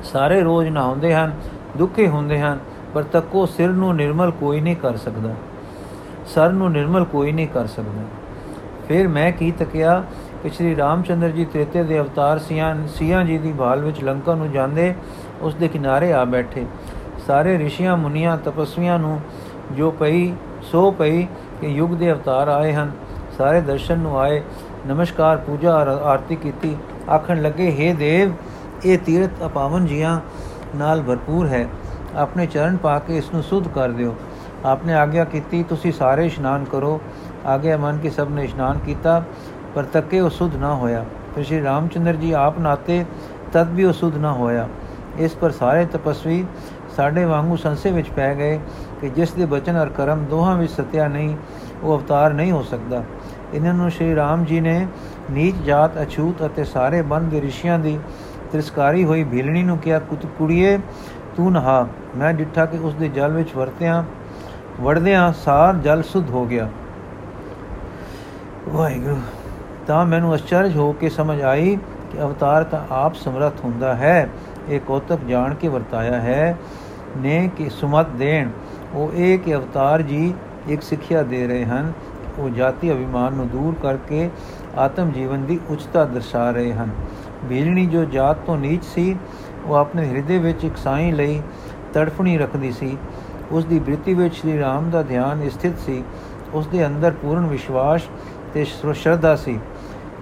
ਸਾਰੇ ਰੋਜ਼ ਨਹਾਉਂਦੇ ਹਨ, ਦੁੱਖੇ ਹੁੰਦੇ ਹਨ, ਪਰ ਤੱਕੋ ਸਿਰ ਨੂੰ ਨਿਰਮਲ ਕੋਈ ਨਹੀਂ ਕਰ ਸਕਦਾ। ਸਰ ਨੂੰ ਨਿਰਮਲ ਕੋਈ ਨਹੀਂ ਕਰ ਸਕਦਾ। ਫਿਰ ਮੈਂ ਕੀ ਤਕਿਆ ਕਿ ਸ਼੍ਰੀ ਰਾਮਚੰਦਰ ਜੀ ਤ੍ਰੇਤੇ ਦੇ ਅਵਤਾਰ ਸੀਆਂ ਸੀਆਂ ਜੀ ਦੀ ਭਾਲ ਵਿੱਚ ਲੰਕਾ ਨੂੰ ਜਾਂਦੇ, ਉਸ ਦੇ ਕਿਨਾਰੇ ਆ ਬੈਠੇ। ਸਾਰੇ ਰਿਸ਼ੀਆਂ, ਮੁਨੀਆਂ, ਤਪਸਵੀਆਂ ਨੂੰ ਜੋ ਪਈ, ਸੋ ਪਈ ਕਿ ਯੁਗ ਦੇ ਅਵਤਾਰ ਆਏ ਹਨ। ਸਾਰੇ ਦਰਸ਼ਨ ਨੂੰ ਆਏ, ਨਮਸਕਾਰ, ਪੂਜਾ ਆਰਤੀ ਕੀਤੀ। ਆਖਣ ਲੱਗੇ हे ਦੇਵ, ਇਹ ਤੀਰਥ ਅਪਾਵਨ ਜੀਆਂ ਨਾਲ ਭਰਪੂਰ ਹੈ। ਆਪਣੇ ਚਰਨ ਪਾ ਕੇ ਇਸ ਨੂੰ ਸੁਧ ਕਰ ਦਿਓ। ਆਪਨੇ ਆਗਿਆ ਕੀਤੀ, ਤੁਸੀਂ ਸਾਰੇ ਇਸ਼ਨਾਨ ਕਰੋ। ਆਗਿਆ ਮੰਨ ਕੇ ਸਭ ਨੇ ਇਸ਼ਨਾਨ ਕੀਤਾ। ਪਰ ਤੱਕੇ ਉਹ ਸੁਧ ਨਾ ਹੋਇਆ। ਫਿਰ ਸ਼੍ਰੀ ਰਾਮਚੰਦਰ ਜੀ ਆਪ ਨਾਤੇ ਤਦ ਵੀ ਉਹ ਸੁਧ ਨਾ ਹੋਇਆ। ਇਸ ਪਰ ਸਾਰੇ ਤਪਸਵੀ ਸਾਡੇ ਵਾਂਗੂ ਸੰਸੇ ਵਿੱਚ ਪੈ ਗਏ ਕਿ ਜਿਸ ਦੇ ਬਚਨ ਅਰ ਕਰਮ ਦੋਹਾਂ ਵਿੱਚ ਸਤਿਆ ਨਹੀਂ, ਉਹ ਅਵਤਾਰ ਨਹੀਂ ਹੋ ਸਕਦਾ। ਇਹਨਾਂ ਨੂੰ ਸ਼੍ਰੀ ਰਾਮ ਜੀ ਨੇ ਨੀਚ ਜਾਤ, ਅਛੂਤ ਅਤੇ ਸਾਰੇ ਬੰਦ ਦੇ ਰਿਸ਼ੀਆਂ ਦੀ ਤਿਰਸਕਾਰੀ ਹੋਈ ਭੀਲਣੀ ਨੂੰ ਕਿਹਾ ਕੁੜੀਏ, ਤੂੰ ਨਹਾ। ਮੈਂ ਡਿੱਠਾ ਕਿ ਉਸ ਦੇ ਜਲ ਵਿੱਚ ਵਰਤਿਆਂ, ਵੜਦਿਆਂ ਸਾਰ ਜਲ ਸੁਧ ਹੋ ਗਿਆ। ਵਾਹਿਗੁਰੂ। ਤਾਂ ਮੈਨੂੰ ਅਚਰਜ ਹੋ ਕੇ ਸਮਝ ਆਈ ਕਿ ਅਵਤਾਰ ਤਾਂ ਆਪ ਸਮਰੱਥ ਹੁੰਦਾ ਹੈ। ਇਹ ਕੋਤਕ ਜਾਣ ਕੇ ਵਰਤਾਇਆ ਹੈ, ਨੇ ਕਿ ਸੁਮਤ ਦੇਣ। ਉਹ ਇਹ ਕਿ ਅਵਤਾਰ ਜੀ ਇੱਕ ਸਿੱਖਿਆ ਦੇ ਰਹੇ ਹਨ। ਉਹ ਜਾਤੀ ਅਭਿਮਾਨ ਨੂੰ ਦੂਰ ਕਰਕੇ ਆਤਮ ਜੀਵਨ ਦੀ ਉੱਚਤਾ ਦਰਸਾ ਰਹੇ ਹਨ। ਬੀਜਣੀ ਜੋ ਜਾਤ ਤੋਂ ਨੀਚ ਸੀ, ਉਹ ਆਪਣੇ ਹਿਰਦੇ ਵਿੱਚ ਇੱਕ ਸਾਈਂ ਲਈ ਤੜਫਣੀ ਰੱਖਦੀ ਸੀ। ਉਸ ਦੀ ਬ੍ਰਿਤੀ ਵਿੱਚ ਸ੍ਰੀ ਰਾਮ ਦਾ ਧਿਆਨ ਸਥਿਤ ਸੀ। ਉਸ ਦੇ ਅੰਦਰ ਪੂਰਨ ਵਿਸ਼ਵਾਸ ਤੇ ਸ਼ਰਧਾ ਸੀ।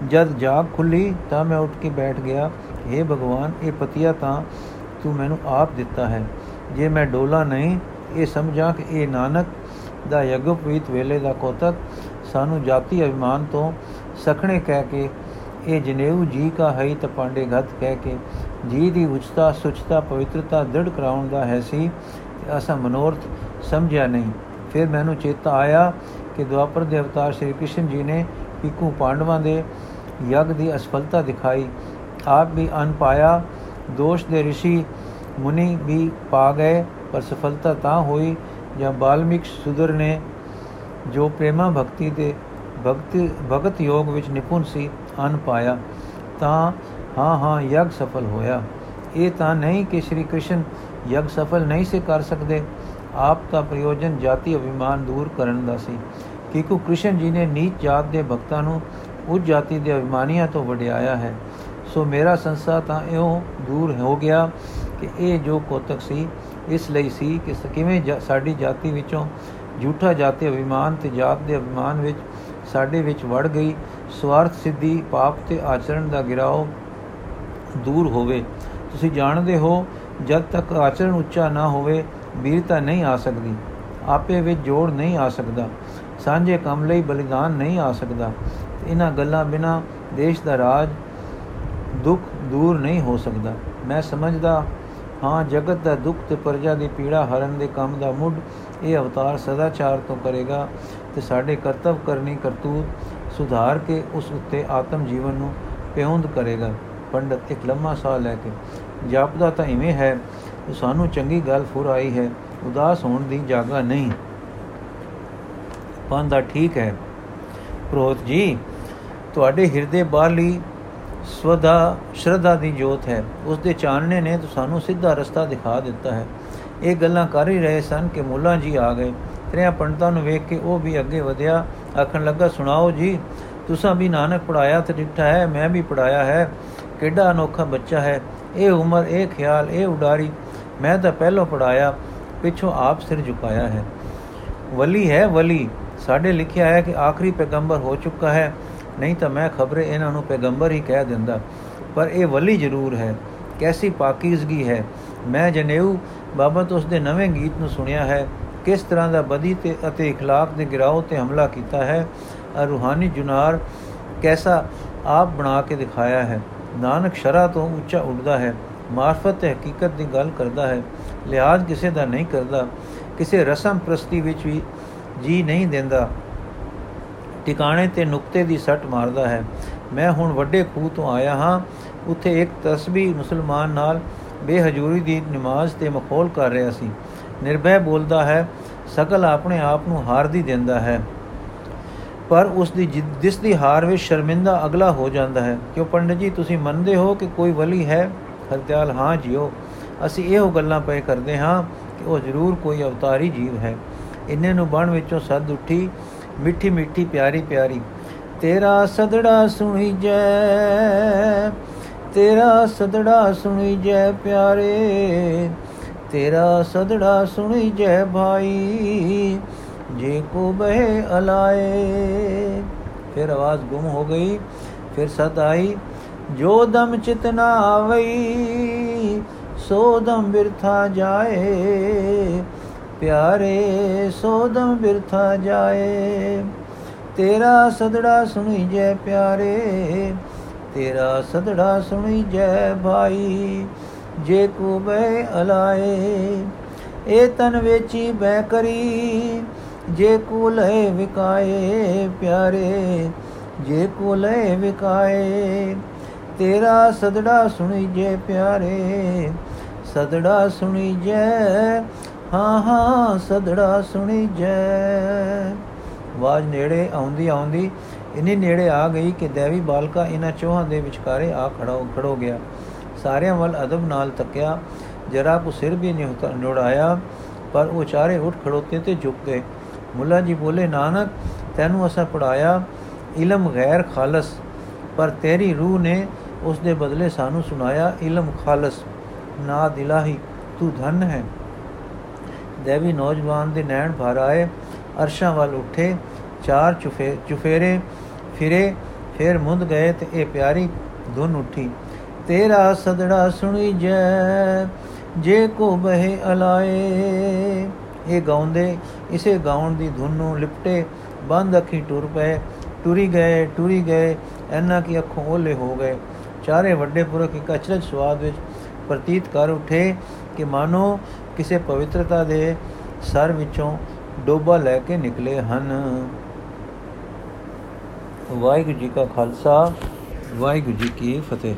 ਜਦ ਜਾਗ ਖੁੱਲੀ ਤਾਂ ਮੈਂ ਉੱਠ ਕੇ ਬੈਠ ਗਿਆ। हे ਭਗਵਾਨ, ਇਹ ਪਤੀਆ ਤਾਂ ਤੂੰ ਮੈਨੂੰ ਆਪ ਦਿੱਤਾ ਹੈ। ਜੇ ਮੈਂ ਡੋਲਾ ਨਹੀਂ, ਇਹ ਸਮਝਾਂ ਕਿ ਇਹ ਨਾਨਕ ਦਾ ਯਗੋਪਵੀਤ ਵੇਲੇ ਦਾ ਕੋਤਕ ਸਾਨੂੰ ਜਾਤੀ ਅਭਿਮਾਨ ਤੋਂ ਸਖਣੇ ਕਹਿ ਕੇ, ਇਹ ਜਨੇਊ ਜੀ ਕਾ ਹੈ ਤ ਪਾਂਡੇ ਘਤ ਕਹਿ ਕੇ, ਜੀ ਦੀ ਉਚਤਾ, ਸੁਚਤਾ, ਪਵਿੱਤਰਤਾ ਦ੍ਰਿੜ ਕਰਾਉਣ ਦਾ ਹੈ ਸੀ ਅਸਾਂ ਮਨੋਰਥ ਸਮਝਿਆ ਨਹੀਂ। ਫਿਰ ਮੈਨੂੰ ਚੇਤਾ ਆਇਆ ਕਿ ਦੁਆਪਰ ਦੇ ਅਵਤਾਰ ਸ੍ਰੀ ਕ੍ਰਿਸ਼ਨ ਜੀ ਨੇ ਪਿਕੂ ਪਾਂਡਵਾਂ ਦੇ ਯਗ ਦੀ ਅਸਫਲਤਾ ਦਿਖਾਈ। ਆਪ ਵੀ ਅਨ ਪਾਇਆ। ਦੋਸ਼ ਦੇ ઋષਿ ਮੁਨੀ ਵੀ ਪਾ ਗਏ, ਪਰ ਸਫਲਤਾ ਤਾਂ ਹੋਈ ਜਦ ਬਾਲਮਿਕ ਸੁਦਰ ਨੇ ਜੋ ਪ੍ਰੇਮਾ ਭਗਤੀ ਦੇ ਭਗਤ ਭਗਤ ਯੋਗ ਵਿੱਚ ਨਿਪੁੰਨ ਸੀ, ਅਨ ਪਾਇਆ। ਤਾਂ ਹਾਂ ਹਾਂ, ਯਗ ਸਫਲ ਹੋਇਆ। ਇਹ ਤਾਂ ਨਹੀਂ ਕਿ ਸ਼੍ਰੀ ਕ੍ਰਿਸ਼ਨ ਯਗ ਸਫਲ ਨਹੀਂ ਸੇ ਕਰ ਸਕਦੇ। ਆਪ ਦਾ ਪ੍ਰਯੋਜਨ ਜਾਤੀ ਅਭਿਮਾਨ ਦੂਰ ਕਰਨ ਦਾ ਸੀ। ਕਿਉਂਕਿ ਕ੍ਰਿਸ਼ਨ ਜੀ ਨੇ ਨੀਚ ਜਾਤ ਦੇ ਭਗਤਾਂ ਨੂੰ ਉੱਚ ਜਾਤੀ ਦੇ ਅਭਿਮਾਨੀਆਂ ਤੋਂ ਵਡਿਆਇਆ ਹੈ। ਸੋ ਮੇਰਾ ਸੰਸਾਰ ਤਾਂ ਇਹੋ ਦੂਰ ਹੋ ਗਿਆ ਕਿ ਇਹ ਜੋ ਕੋਤਕ ਸੀ, ਇਸ ਲਈ ਸੀ ਕਿ ਕਿਵੇਂ ਸਾਡੀ ਜਾਤੀ ਵਿੱਚੋਂ ਝੂਠਾ ਜਾਤੀ ਅਭਿਮਾਨ ਤੇ ਜਾਤ ਦੇ ਅਭਿਮਾਨ ਵਿੱਚ ਸਾਡੇ ਵਿੱਚ ਵੜ ਗਈ। ਸਵਾਰਥ ਸਿੱਧੀ ਪਾਪ ਤੇ ਆਚਰਣ ਦਾ ਗਿਰਾਓ ਦੂਰ ਹੋਵੇ। ਤੁਸੀਂ ਜਾਣਦੇ ਹੋ, ਜਦ ਤੱਕ ਆਚਰਣ ਉੱਚਾ ਨਾ ਹੋਵੇ, ਵੀਰਤਾ ਨਹੀਂ ਆ ਸਕਦੀ। ਆਪੇ ਵਿੱਚ ਜੋੜ ਨਹੀਂ ਆ ਸਕਦਾ। ਸਾਂਝੇ ਕੰਮ ਲਈ ਬਲੀਦਾਨ ਨਹੀਂ ਆ ਸਕਦਾ। ਇਹਨਾਂ ਗੱਲਾਂ ਬਿਨਾ ਦੇਸ਼ ਦਾ ਰਾਜ ਦੁੱਖ ਦੂਰ ਨਹੀਂ ਹੋ ਸਕਦਾ। ਮੈਂ ਸਮਝਦਾ ਹਾਂ, ਜਗਤ ਦਾ ਦੁੱਖ ਤੇ ਪਰਜਾ ਦੀ ਪੀੜਾ ਹਰਨ ਦੇ ਕੰਮ ਦਾ ਮੁੱਢ ਇਹ ਅਵਤਾਰ ਸਦਾਚਾਰ ਤੋਂ ਕਰੇਗਾ ਤੇ ਸਾਡੇ ਕਰਤਵ ਕਰਨੀ ਕਰਤੂਤ ਸੁਧਾਰ ਕੇ ਉਸ ਉੱਤੇ ਆਤਮ ਜੀਵਨ ਨੂੰ ਪਿਉਂਦ ਕਰੇਗਾ। ਪੰਡਤ, ਇੱਕ ਲੰਮਾ ਸਾਹ ਲੈ ਕੇ, ਜਾਪਦਾ ਤਾਂ ਇਵੇਂ ਹੈ ਕਿ ਸਾਨੂੰ ਚੰਗੀ ਗੱਲ ਫੁਰ ਆਈ ਹੈ, ਉਦਾਸ ਹੋਣ ਦੀ ਜਗ੍ਹਾ ਨਹੀਂ। ਪੰਦਾ ਠੀਕ ਹੈ। ਪ੍ਰੋਤ ਜੀ, ਤੁਹਾਡੇ ਹਿਰਦੇ ਬਾਹਰਲੀ ਸਵਦਾ, ਸ਼ਰਧਾ ਦੀ ਜੋਤ ਹੈ। ਉਸ ਦੇ ਚਾਨਣੇ ਨੇ ਤੁਹਾਨੂੰ ਸਿੱਧਾ ਰਸਤਾ ਦਿਖਾ ਦਿੱਤਾ ਹੈ। ਇਹ ਗੱਲਾਂ ਕਰ ਹੀ ਰਹੇ ਸਨ ਕਿ ਮੁੱਲਾ ਜੀ ਆ ਗਏ। ਤ੍ਰਿਆ ਪੰਡਤਾਂ ਨੂੰ ਵੇਖ ਕੇ ਉਹ ਵੀ ਅੱਗੇ ਵਧਿਆ। ਆਖਣ ਲੱਗਾ, ਸੁਣਾਓ ਜੀ, ਤੁਸੀਂ ਵੀ ਨਾਨਕ ਪੜਾਇਆ ਤੇ ਡਿੱਠਾ ਹੈ, ਮੈਂ ਵੀ ਪੜਾਇਆ ਹੈ। ਕਿੱਡਾ ਅਨੋਖਾ ਬੱਚਾ ਹੈ। ਇਹ ਉਮਰ, ਇਹ ਖਿਆਲ, ਇਹ ਉਡਾਰੀ, ਮੈਂ ਤਾਂ ਪਹਿਲਾਂ ਪੜਾਇਆ ਪਿੱਛੋਂ ਆਪ ਸਿਰ ਝੁਕਾਇਆ ਹੈ। ਵਲੀ ਹੈ, ਵਲੀ। ਸਾਡੇ ਲਿਖਿਆ ਹੈ ਕਿ ਆਖਰੀ ਪੈਗੰਬਰ ਹੋ ਚੁੱਕਾ ਹੈ ਨਹੀਂ ਤਾਂ ਮੈਂ ਖਬਰੇ ਇਹਨਾਂ ਨੂੰ ਪੈਗੰਬਰ ਹੀ ਕਹਿ ਦਿੰਦਾ ਪਰ ਇਹ ਵਲੀ ਜ਼ਰੂਰ ਹੈ ਕੈਸੀ ਪਾਕੀਜ਼ਗੀ ਹੈ ਮੈਂ ਜਨੇਊ ਬਾਬਤ ਉਸ ਦੇ ਨਵੇਂ ਗੀਤ ਨੂੰ ਸੁਣਿਆ ਹੈ ਕਿਸ ਤਰ੍ਹਾਂ ਦਾ ਬਦੀ ਤੇ ਅਤੇ اخلاق ਦੇ ਗਿਰਾਓ ਤੇ ਹਮਲਾ ਕੀਤਾ ਹੈ ਅਰ ਰੂਹਾਨੀ ਜੁਨਾਰ ਕੈਸਾ ਆਪ ਬਣਾ ਕੇ ਦਿਖਾਇਆ ਹੈ ਨਾਨਕ ਸ਼ਰਾ ਤੋਂ ਉੱਚਾ ਉੱਡਦਾ ਹੈ ਮਾਰਫਤ ਤੇ ਹਕੀਕਤ ਦੀ ਗੱਲ ਕਰਦਾ ਹੈ ਲਿਹਾਜ਼ ਕਿਸੇ ਦਾ ਨਹੀਂ ਕਰਦਾ ਕਿਸੇ ਰਸਮ ਪ੍ਰਸਤੀ ਵਿੱਚ ਵੀ ਜੀ ਨਹੀਂ ਦਿੰਦਾ। ਟਿਕਾਣੇ ਤੇ ਨੁਕਤੇ ਦੀ ਸੱਟ ਮਾਰਦਾ ਹੈ। ਮੈਂ ਹੁਣ ਵੱਡੇ ਖੂਹ ਤੋਂ ਆਇਆ ਹਾਂ। ਉੱਥੇ ਇੱਕ ਤਸਬੀਹ ਮੁਸਲਮਾਨ ਨਾਲ ਬੇਹਜੂਰੀ ਦੀ ਨਮਾਜ਼ ਤੇ ਮਖੌਲ ਕਰ ਰਿਹਾ ਸੀ। ਨਿਰਭੈ ਬੋਲਦਾ ਹੈ, ਸਕਲ ਆਪਣੇ ਆਪ ਨੂੰ ਹਾਰਦੀ ਦਿੰਦਾ ਹੈ। ਪਰ ਉਸ ਦੀ ਜਿਸ ਦੀ ਹਾਰ ਵਿੱਚ ਸ਼ਰਮਿੰਦਾ ਅਗਲਾ ਹੋ ਜਾਂਦਾ ਹੈ। ਕਿਉਂ ਪੰਡਤ ਜੀ, ਤੁਸੀਂ ਮੰਨਦੇ ਹੋ ਕਿ ਕੋਈ ਵਲੀ ਹੈ? ਹਰਦਿਆਲ, ਹਾਂ ਜਿਓ। ਅਸੀਂ ਇਹੋ ਗੱਲਾਂ ਪਏ ਕਰਦੇ ਹਾਂ ਕਿ ਉਹ ਜ਼ਰੂਰ ਕੋਈ ਅਵਤਾਰੀ ਜੀਵ ਹੈ। ਇੰਨੇ ਨੂੰ ਬਣ ਵਿੱਚੋਂ ਸੱਦ ਉੱਠੀ, ਮਿੱਠੀ ਮਿੱਠੀ ਪਿਆਰੀ ਪਿਆਰੀ, ਤੇਰਾ ਸਦੜਾ ਸੁਣੀ ਜੈ, ਤੇਰਾ ਸਦੜਾ ਸੁਣੀ ਜੈ ਪਿਆਰੇ, ਤੇਰਾ ਸਦੜਾ ਸੁਣੀ ਜੈ ਭਾਈ, ਜੇ ਕੋ ਬਹਿ ਅਲਾਏ। ਫਿਰ ਆਵਾਜ਼ ਗੁੰਮ ਹੋ ਗਈ, ਫਿਰ ਸਤ ਆਈ, ਜੋ ਦਮ ਚਿਤ ਨਾ ਆਵਈ, ਸੋ ਦਮ ਬਿਰਥਾ ਜਾਏ। ਪਿਆਰੇ, ਸੋ ਦਮ ਬਿਰਥਾ ਜਾਏ। ਤੇਰਾ ਸਦੜਾ ਸੁਣੀ ਜੈ ਪਿਆਰੇ, ਤੇਰਾ ਸਦੜਾ ਸੁਣੀ ਜੈ ਭਾਈ। ਜੇ ਕੋ ਬੈ ਅਲਾਏ, ਇਹ ਤਨ ਵੇਚੀ ਬੈ ਕਰੀ। ਜੇ ਕੋ ਲੈ ਵਿਕਾਏ ਪਿਆਰੇ, ਜੇ ਕੋ ਲੈ ਵਿਕਾਏ, ਤੇਰਾ ਸਦੜਾ ਸੁਣੀ ਜੈ ਪਿਆਰੇ, ਸਦੜਾ ਸੁਣੀ ਜੈ ਹਾਂ ਹਾਂ, ਸਦੜਾ ਸੁਣੀ ਜੈ। ਆਵਾਜ਼ ਨੇੜੇ ਆਉਂਦੀ ਆਉਂਦੀ, ਇੰਨੀ ਨੇੜੇ ਆ ਗਈ ਕਿ ਦੇਵੀ ਬਾਲਕਾ ਇਹਨਾਂ ਚੋਹਾਂ ਦੇ ਵਿਚਕਾਰੇ ਆ ਖੜਾ, ਖੜੋ ਗਿਆ। ਸਾਰਿਆਂ ਵੱਲ ਅਦਬ ਨਾਲ ਤੱਕਿਆ। ਜਰਾ ਕੋ ਸਿਰ ਵੀ ਨਹੀਂ ਨੋੜਾਇਆ, ਪਰ ਉਹ ਚਾਰੇ ਉੱਠ ਖੜੋਤੇ ਤੇ ਝੁਕ ਗਏ। ਮੁੱਲਾ ਜੀ ਬੋਲੇ, ਨਾਨਕ, ਤੈਨੂੰ ਅਸਾਂ ਪੜਾਇਆ, ਇਲਮ ਗੈਰ ਖਾਲਸ। ਪਰ ਤੇਰੀ ਰੂਹ ਨੇ ਉਸ ਦੇ ਬਦਲੇ ਸਾਨੂੰ ਸੁਣਾਇਆ, ਇਲਮ ਖਾਲਸ। ਨਾ ਦਿਲਾਹੀ, ਤੂੰ ਧਨ ਹੈ। ਦੇਵੀ ਨੌਜਵਾਨ ਦੇ ਨੈਣ ਭਰ ਆਏ, ਅਰਸ਼ਾਂ ਵੱਲ ਉੱਠੇ, ਚਾਰ ਚੁਫੇ, ਚੁਫੇਰੇ ਫਿਰੇ, ਫਿਰ ਮੁੰਦ ਗਏ ਤੇ ਇਹ ਪਿਆਰੀ ਧੁਨ ਉੱਠੀ। ਤੇਰਾ ਸਦੜਾ ਸੁਣੀ ਜੈ, ਜੇ ਕੋ ਬਹਿ ਅਲਾਏ। ਇਹ ਗਾਉਂਦੇ, ਇਸੇ ਗਾਉਣ ਦੀ ਧੁਨ ਨੂੰ ਲਿਪਟੇ, ਬੰਦ ਅੱਖੀ ਟੁਰ ਪਏ, ਟੁਰੀ ਗਏ ਟੁਰੀ ਗਏ, ਐਨਾ ਕੀ ਅੱਖੋਂ ਓਲੇ ਹੋ ਗਏ। ਚਾਰੇ ਵੱਡੇ ਪੁਰਖ ਇੱਕ ਅਚਰਜ ਸਵਾਦ ਵਿੱਚ ਪ੍ਰਤੀਤ ਕਰ ਉਠੇ ਕਿ ਮਾਨੋ ਕਿਸੇ ਪਵਿੱਤਰਤਾ ਦੇ ਸਰ ਵਿੱਚੋਂ ਡੋਬਾ ਲੈ ਕੇ ਨਿਕਲੇ ਹਨ। ਵਾਹਿਗੁਰੂ ਜੀ ਕਾ ਖਾਲਸਾ, ਵਾਹਿਗੁਰੂ ਜੀ ਕੀ ਫਤਿਹ।